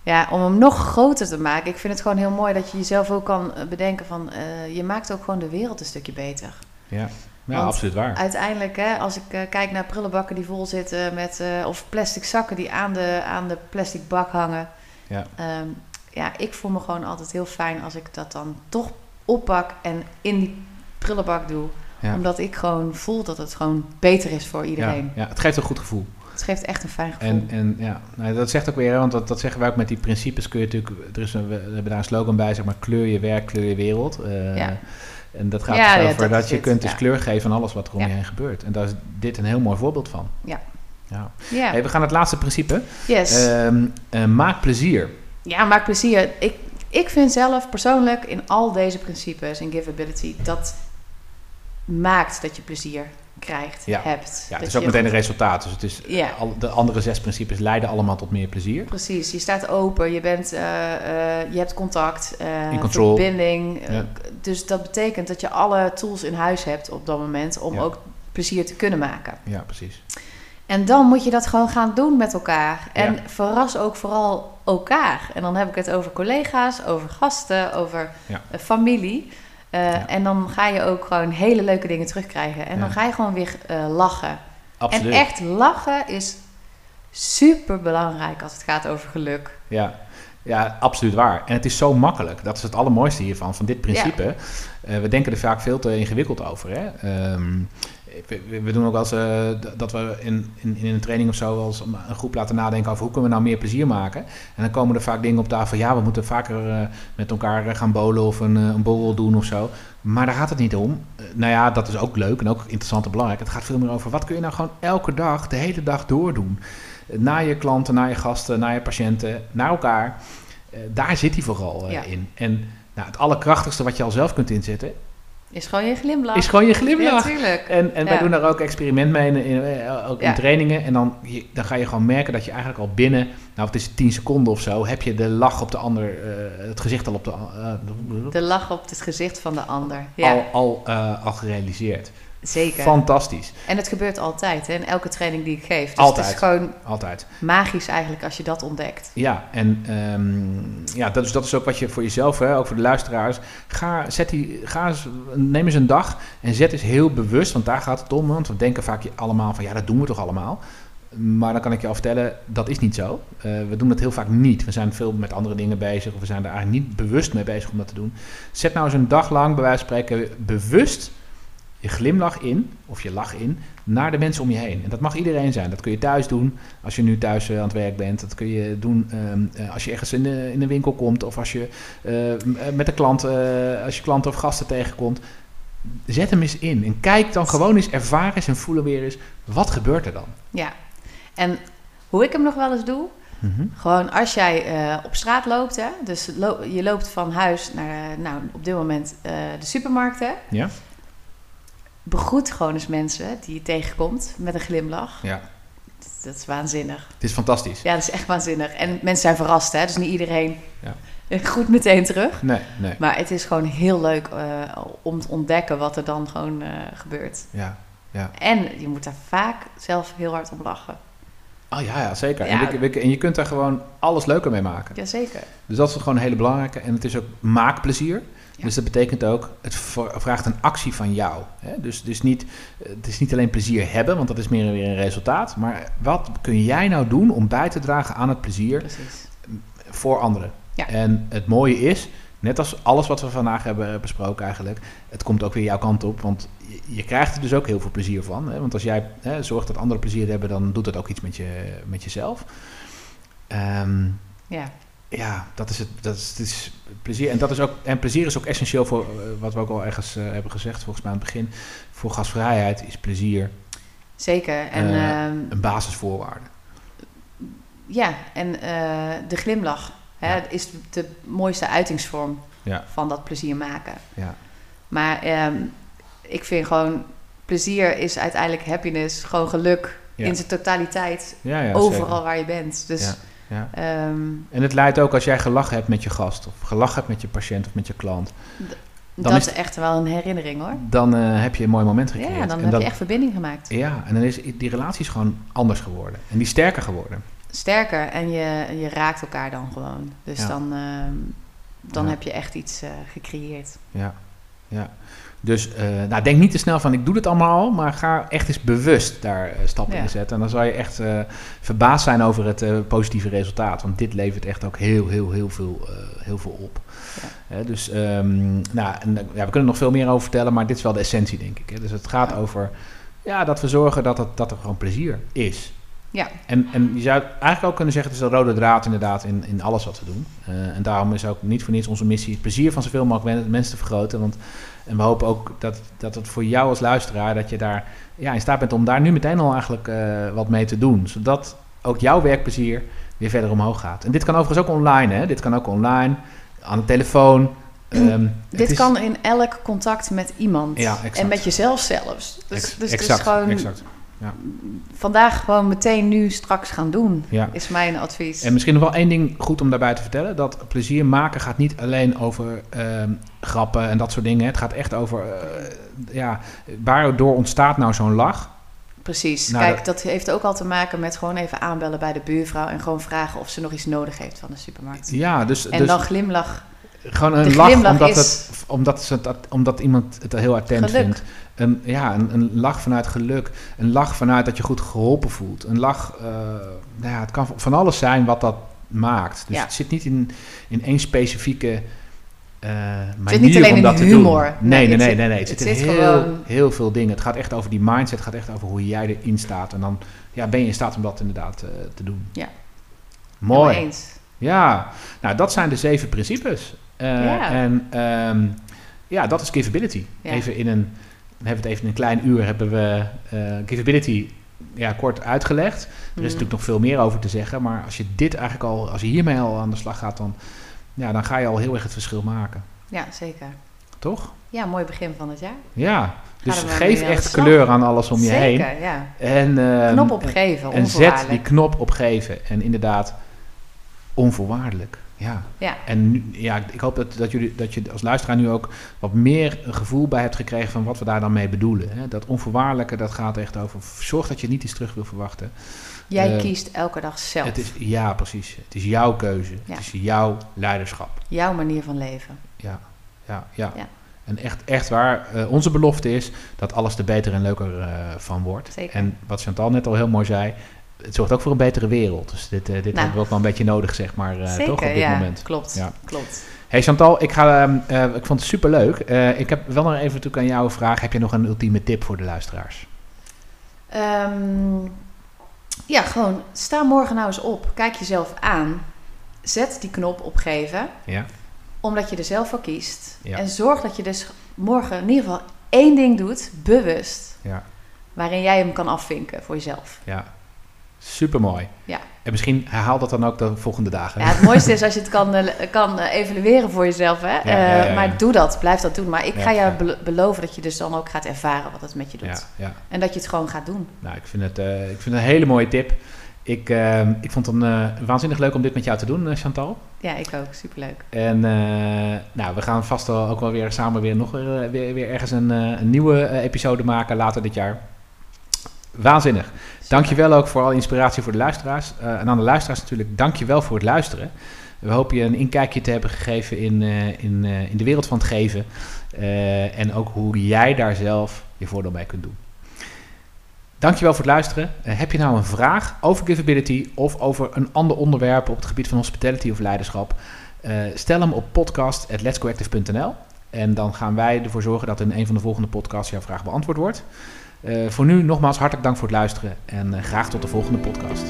ja, om hem nog groter te maken, ik vind het gewoon heel mooi dat je jezelf ook kan eh, bedenken van, eh, je maakt ook gewoon de wereld een stukje beter. Ja, ja Want absoluut waar. Uiteindelijk, hè, als ik eh, kijk naar prullenbakken die vol zitten met, eh, of plastic zakken die aan de, aan de plastic bak hangen. Ja. Ehm, ja, ik voel me gewoon altijd heel fijn als ik dat dan toch oppak en in die prullenbak doe. Ja. Omdat ik gewoon voel dat het gewoon beter is voor Ja, iedereen. ja, het geeft een goed gevoel. Het geeft echt een fijn gevoel. En, en ja, nou, dat zegt ook weer, want dat, dat zeggen wij ook met die principes. Kun je natuurlijk, er is een, we hebben daar een slogan bij, zeg maar, kleur je werk, kleur je wereld. Eh, Ja. En dat gaat Ja, dus ja, over dat je het, kunt dus ja. kleur geven aan alles wat er om je heen gebeurt. En daar is dit een heel mooi voorbeeld van. Ja. ja. Hey, we gaan naar het laatste principe. yes. Ehm, eh, maak plezier. Ja, maak plezier. Ik, ik vind zelf persoonlijk in al deze principes in giveability dat maakt dat je plezier krijgt, Ja. hebt. Ja, het is ook meteen een resultaat. Dus het is, Ja. al, de andere zes principes leiden allemaal tot meer plezier. Precies, je staat open, je, bent, eh, eh, je hebt contact, In control. verbinding. Ja. dus dat betekent dat je alle tools in huis hebt op dat moment om ook plezier te kunnen maken. Ja, precies. En dan moet je dat gewoon gaan doen met elkaar. En verras ook vooral elkaar. En dan heb ik het over collega's, over gasten, over Ja. familie. Eh, Ja. En dan ga je ook gewoon hele leuke dingen terugkrijgen. En Ja. dan ga je gewoon weer eh, lachen. Absoluut. En echt lachen is super belangrijk als het gaat over geluk. Ja. ja, absoluut waar. En het is zo makkelijk. Dat is het allermooiste hiervan, van dit principe. Eh, we denken er vaak veel te ingewikkeld over. Hè? Ehm, we, we- doen ook wel eens eh, dat we in, in, in een training of zo wel eens een groep laten nadenken over hoe kunnen we nou meer plezier maken. En dan komen er vaak dingen op tafel. Ja, we moeten vaker eh, met elkaar eh, gaan bowlen of een, een borrel doen of zo. Maar daar gaat het niet om. Nou ja, dat is ook leuk en ook interessant en belangrijk. Het gaat veel meer over wat kun je nou gewoon elke dag, de hele dag doordoen. Eh, naar je klanten, naar je gasten, naar je patiënten, naar elkaar. Daar zit hij vooral Ja. in. En nou, het allerkrachtigste wat je al zelf kunt inzetten, Is gewoon je glimlach. is gewoon je glimlach. Ja. En, en wij doen daar ook experiment mee, in, in- eh, ook in Ja. trainingen. En dan, je- dan ga je gewoon merken dat je eigenlijk al binnen, nou het is 10 seconden of zo, heb je de lach op de ander, eh, het gezicht al op de, eh, De lach op het gezicht van de ander. Ja, al, al, al gerealiseerd. Zeker. Fantastisch. En het gebeurt altijd, hè? in elke training die ik geef. Dus Altijd. het is gewoon Altijd. magisch eigenlijk als je dat ontdekt. Ja, en ehm, ja, dat, is, dat is ook wat je voor jezelf, hè, ook voor de luisteraars. Ga, zet die, ga eens, neem eens een dag en zet eens heel bewust, want daar gaat het om. Want we denken vaak allemaal van ja, dat doen we toch allemaal. Maar dan kan ik je al vertellen, dat is niet zo. Eh, we doen dat heel vaak niet. We zijn veel met andere dingen bezig of we zijn er eigenlijk niet bewust mee bezig om dat te doen. Zet nou eens een dag lang, bij wijze van spreken, bewust je glimlach in, of je lach in, naar de mensen om je heen. En dat mag iedereen zijn. Dat kun je thuis doen, als je nu thuis eh, aan het werk bent. Dat kun je doen ehm, eh, als je ergens in de, in de winkel komt, of als je eh, met een klant, als je klanten of gasten tegenkomt. Zet hem eens in en kijk dan gewoon eens, ervaar eens en voel weer eens, wat gebeurt er dan? Ja. En hoe ik hem nog wel eens doe, Mhm. gewoon als jij op straat loopt, hè, dus lo- je loopt van huis naar, nou, op dit moment de supermarkt, hè, Ja? Begroet gewoon eens mensen die je tegenkomt met een glimlach. Ja, Dat, dat is waanzinnig. het is fantastisch. Ja, dat is echt waanzinnig. En mensen zijn verrast, hè, dus niet iedereen Ja. groet meteen terug. Nee, nee. Maar het is gewoon heel leuk eh, om te ontdekken wat er dan gewoon eh, gebeurt. Ja. Ja. En je moet daar vaak zelf heel hard om lachen. Oh ja, ja zeker. Ja. En, en je kunt daar gewoon alles leuker mee maken. Jazeker. Dus dat is gewoon een hele belangrijke. En het is ook maakplezier. Ja. Dus dat betekent ook, het vraagt een actie van jou. Hè? Dus, dus niet, het is niet alleen plezier hebben, want dat is meer weer een resultaat. Maar wat kun jij nou doen om bij te dragen aan het plezier Precies. voor anderen? Ja. En het mooie is, net als alles wat we vandaag hebben besproken eigenlijk, het komt ook weer jouw kant op. Want je, je krijgt er dus ook heel veel plezier van. Hè? Want als jij hè, zorgt dat anderen plezier hebben, dan doet dat ook iets met, je, met jezelf. Ehm, Ja. ja, dat is het. Dat is, het is plezier. En, dat is ook, en plezier is ook essentieel voor, eh, wat we ook al ergens eh, hebben gezegd, volgens mij aan het begin. Voor gastvrijheid is plezier Zeker. En Eh, ehm, een basisvoorwaarde. ja, en de glimlach hè, Ja. is de mooiste uitingsvorm Ja. van dat plezier maken. Ja. Maar ehm, ik vind gewoon, plezier is uiteindelijk happiness, gewoon geluk in zijn totaliteit, overal zeker. waar je bent. Dus Ja, ja. ehm, En het leidt ook als jij gelachen hebt met je gast, of gelachen hebt met je patiënt of met je klant, Dan dat is- echt wel een herinnering hoor. dan eh, heb je een mooi moment gecreëerd. Ja, dan en heb je echt verbinding gemaakt. Ja, en dan is die relatie is gewoon anders geworden. En die sterker geworden. Sterker en je, je raakt elkaar dan gewoon. Dus Ja. dan, ehm, dan Ja. heb je echt iets eh, gecreëerd. Ja, ja. Dus eh, nou, denk niet te snel van ik doe dit allemaal al, maar ga echt eens bewust daar eh, stappen Ja. in zetten. En dan zal je echt verbaasd zijn over het positieve resultaat. Want dit levert echt ook heel, heel, heel veel, heel veel op. Hè, dus ehm, nou, en, ja, we kunnen er nog veel meer over vertellen, maar dit is wel de essentie, denk ik. Hè. Dus het gaat Ja. over ja, dat we zorgen dat, het, dat er gewoon plezier is. Ja. En, en je zou eigenlijk ook kunnen zeggen, het is een rode draad inderdaad in, in alles wat we doen. Eh, en daarom is ook niet voor niets onze missie het plezier van zoveel mogelijk men- mensen te vergroten. Want, en we hopen ook dat, dat het voor jou als luisteraar, dat je daar ja, in staat bent om daar nu meteen al eigenlijk eh, wat mee te doen. Zodat ook jouw werkplezier weer verder omhoog gaat. En dit kan overigens ook online, hè. Dit kan ook online, aan de telefoon. Ehm, Dit is- kan in elk contact met iemand. Ja. En met jezelf zelfs. Dus, ex- dus het exact, is gewoon exact. Vandaag gewoon meteen nu straks gaan doen, Ja. is mijn advies. En misschien nog wel één ding goed om daarbij te vertellen. Dat plezier maken gaat niet alleen over ehm, grappen en dat soort dingen. Het gaat echt over, eh, ja, waardoor ontstaat nou zo'n lach? Precies. Nou, Kijk, dat heeft ook al te maken met gewoon even aanbellen bij de buurvrouw en gewoon vragen of ze nog iets nodig heeft van de supermarkt. Ja, dus, En dus dan glimlach. Gewoon een lach omdat, het, omdat, ze het, omdat iemand het heel attent Geluk. vindt. Een, ja, een, een lach vanuit geluk. Een lach vanuit dat je goed geholpen voelt. Een lach, eh, nou ja, het kan van alles zijn wat dat maakt. Dus Ja. het zit niet in, in één specifieke eh manier zit niet alleen om in dat te humor. doen. Nee, Nee, nee, het nee, nee. Het, het zit in heel, heel veel dingen. Het gaat echt over die mindset. Het gaat echt over hoe jij erin staat. En dan ja, ben je in staat om dat inderdaad eh, te doen. Ja. Mooi. Ja, nou dat zijn de zeven principes. Eh, Ja. En ehm, ja, dat is givability. Ja. Even in een, we hebben het even in een klein uur hebben we eh givability ja, kort uitgelegd. Er is Mm. natuurlijk nog veel meer over te zeggen, maar als je dit eigenlijk al, als je hiermee al aan de slag gaat, dan, ja, dan ga je al heel erg het verschil maken. Ja, zeker. Toch? Ja, mooi begin van het jaar. Ja, dus geef echt kleur aan alles om je zeker, heen. ja. En, ehm, Knop opgeven, En zet die knop op geven. En inderdaad, onvoorwaardelijk. Ja. Ja. En nu- ja, ik hoop dat, dat, jullie, dat je als luisteraar nu ook wat meer een gevoel bij hebt gekregen van wat we daar dan mee bedoelen. Hè? Dat onvoorwaardelijke, dat gaat echt over. Zorg dat je niet iets terug wil verwachten. Jij Eh, kiest elke dag zelf. Het is, ja, precies. Het is jouw keuze. Ja. Het is jouw leiderschap. Jouw manier van leven. Ja, ja, ja. Ja. En echt, echt waar, eh, onze belofte is dat alles er beter en leuker eh, van wordt. Zeker. En wat Chantal net al heel mooi zei, het zorgt ook voor een betere wereld. Dus dit, eh, dit Nou. hebben we ook wel een beetje nodig, zeg maar, eh, Zeker, toch op dit ja. moment. Klopt. Ja. Klopt. Hey Chantal, ik, ga, ehm, eh, ik vond het superleuk. Eh ik heb wel nog even natuurlijk aan jou een vraag. Heb je nog een ultieme tip voor de luisteraars? Ehm, ja, gewoon sta morgen nou eens op. Kijk jezelf aan. Zet die knop op geven, Ja? omdat je er zelf voor kiest. Ja. En zorg dat je dus morgen in ieder geval één ding doet, bewust, Ja, waarin jij hem kan afvinken voor jezelf. ja. Supermooi. Ja. En misschien herhaal dat dan ook de volgende dagen. Ja, het mooiste is als je het kan, eh, kan eh, evalueren voor jezelf. Hè? ja, ja, Eh, ja. maar doe dat, blijf dat doen. Maar ik ga jou beloven dat je dus dan ook gaat ervaren wat het met je doet. ja, ja. En dat je het gewoon gaat doen. Nou, ik vind het, ik vind het een hele mooie tip. Ik, ehm, ik vond het een, waanzinnig leuk om dit met jou te doen, Chantal. Ja, ik ook. Superleuk. En nou, we gaan vast wel ook wel weer samen weer nog weer, weer, weer ergens een, een nieuwe episode maken later dit jaar. Waanzinnig. Dankjewel ook voor alle inspiratie voor de luisteraars. Eh, en aan de luisteraars natuurlijk, dankjewel voor het luisteren. We hopen je een inkijkje te hebben gegeven in, eh, in, eh, in de wereld van het geven. En ook hoe jij daar zelf je voordeel mee kunt doen. Dankjewel voor het luisteren. Heb je nou een vraag over Giveability of over een ander onderwerp op het gebied van hospitality of leiderschap? Stel hem op podcast.letscoactive.nl en dan gaan wij ervoor zorgen dat in een van de volgende podcasts jouw vraag beantwoord wordt. Eh, voor nu nogmaals hartelijk dank voor het luisteren en eh, graag tot de volgende podcast.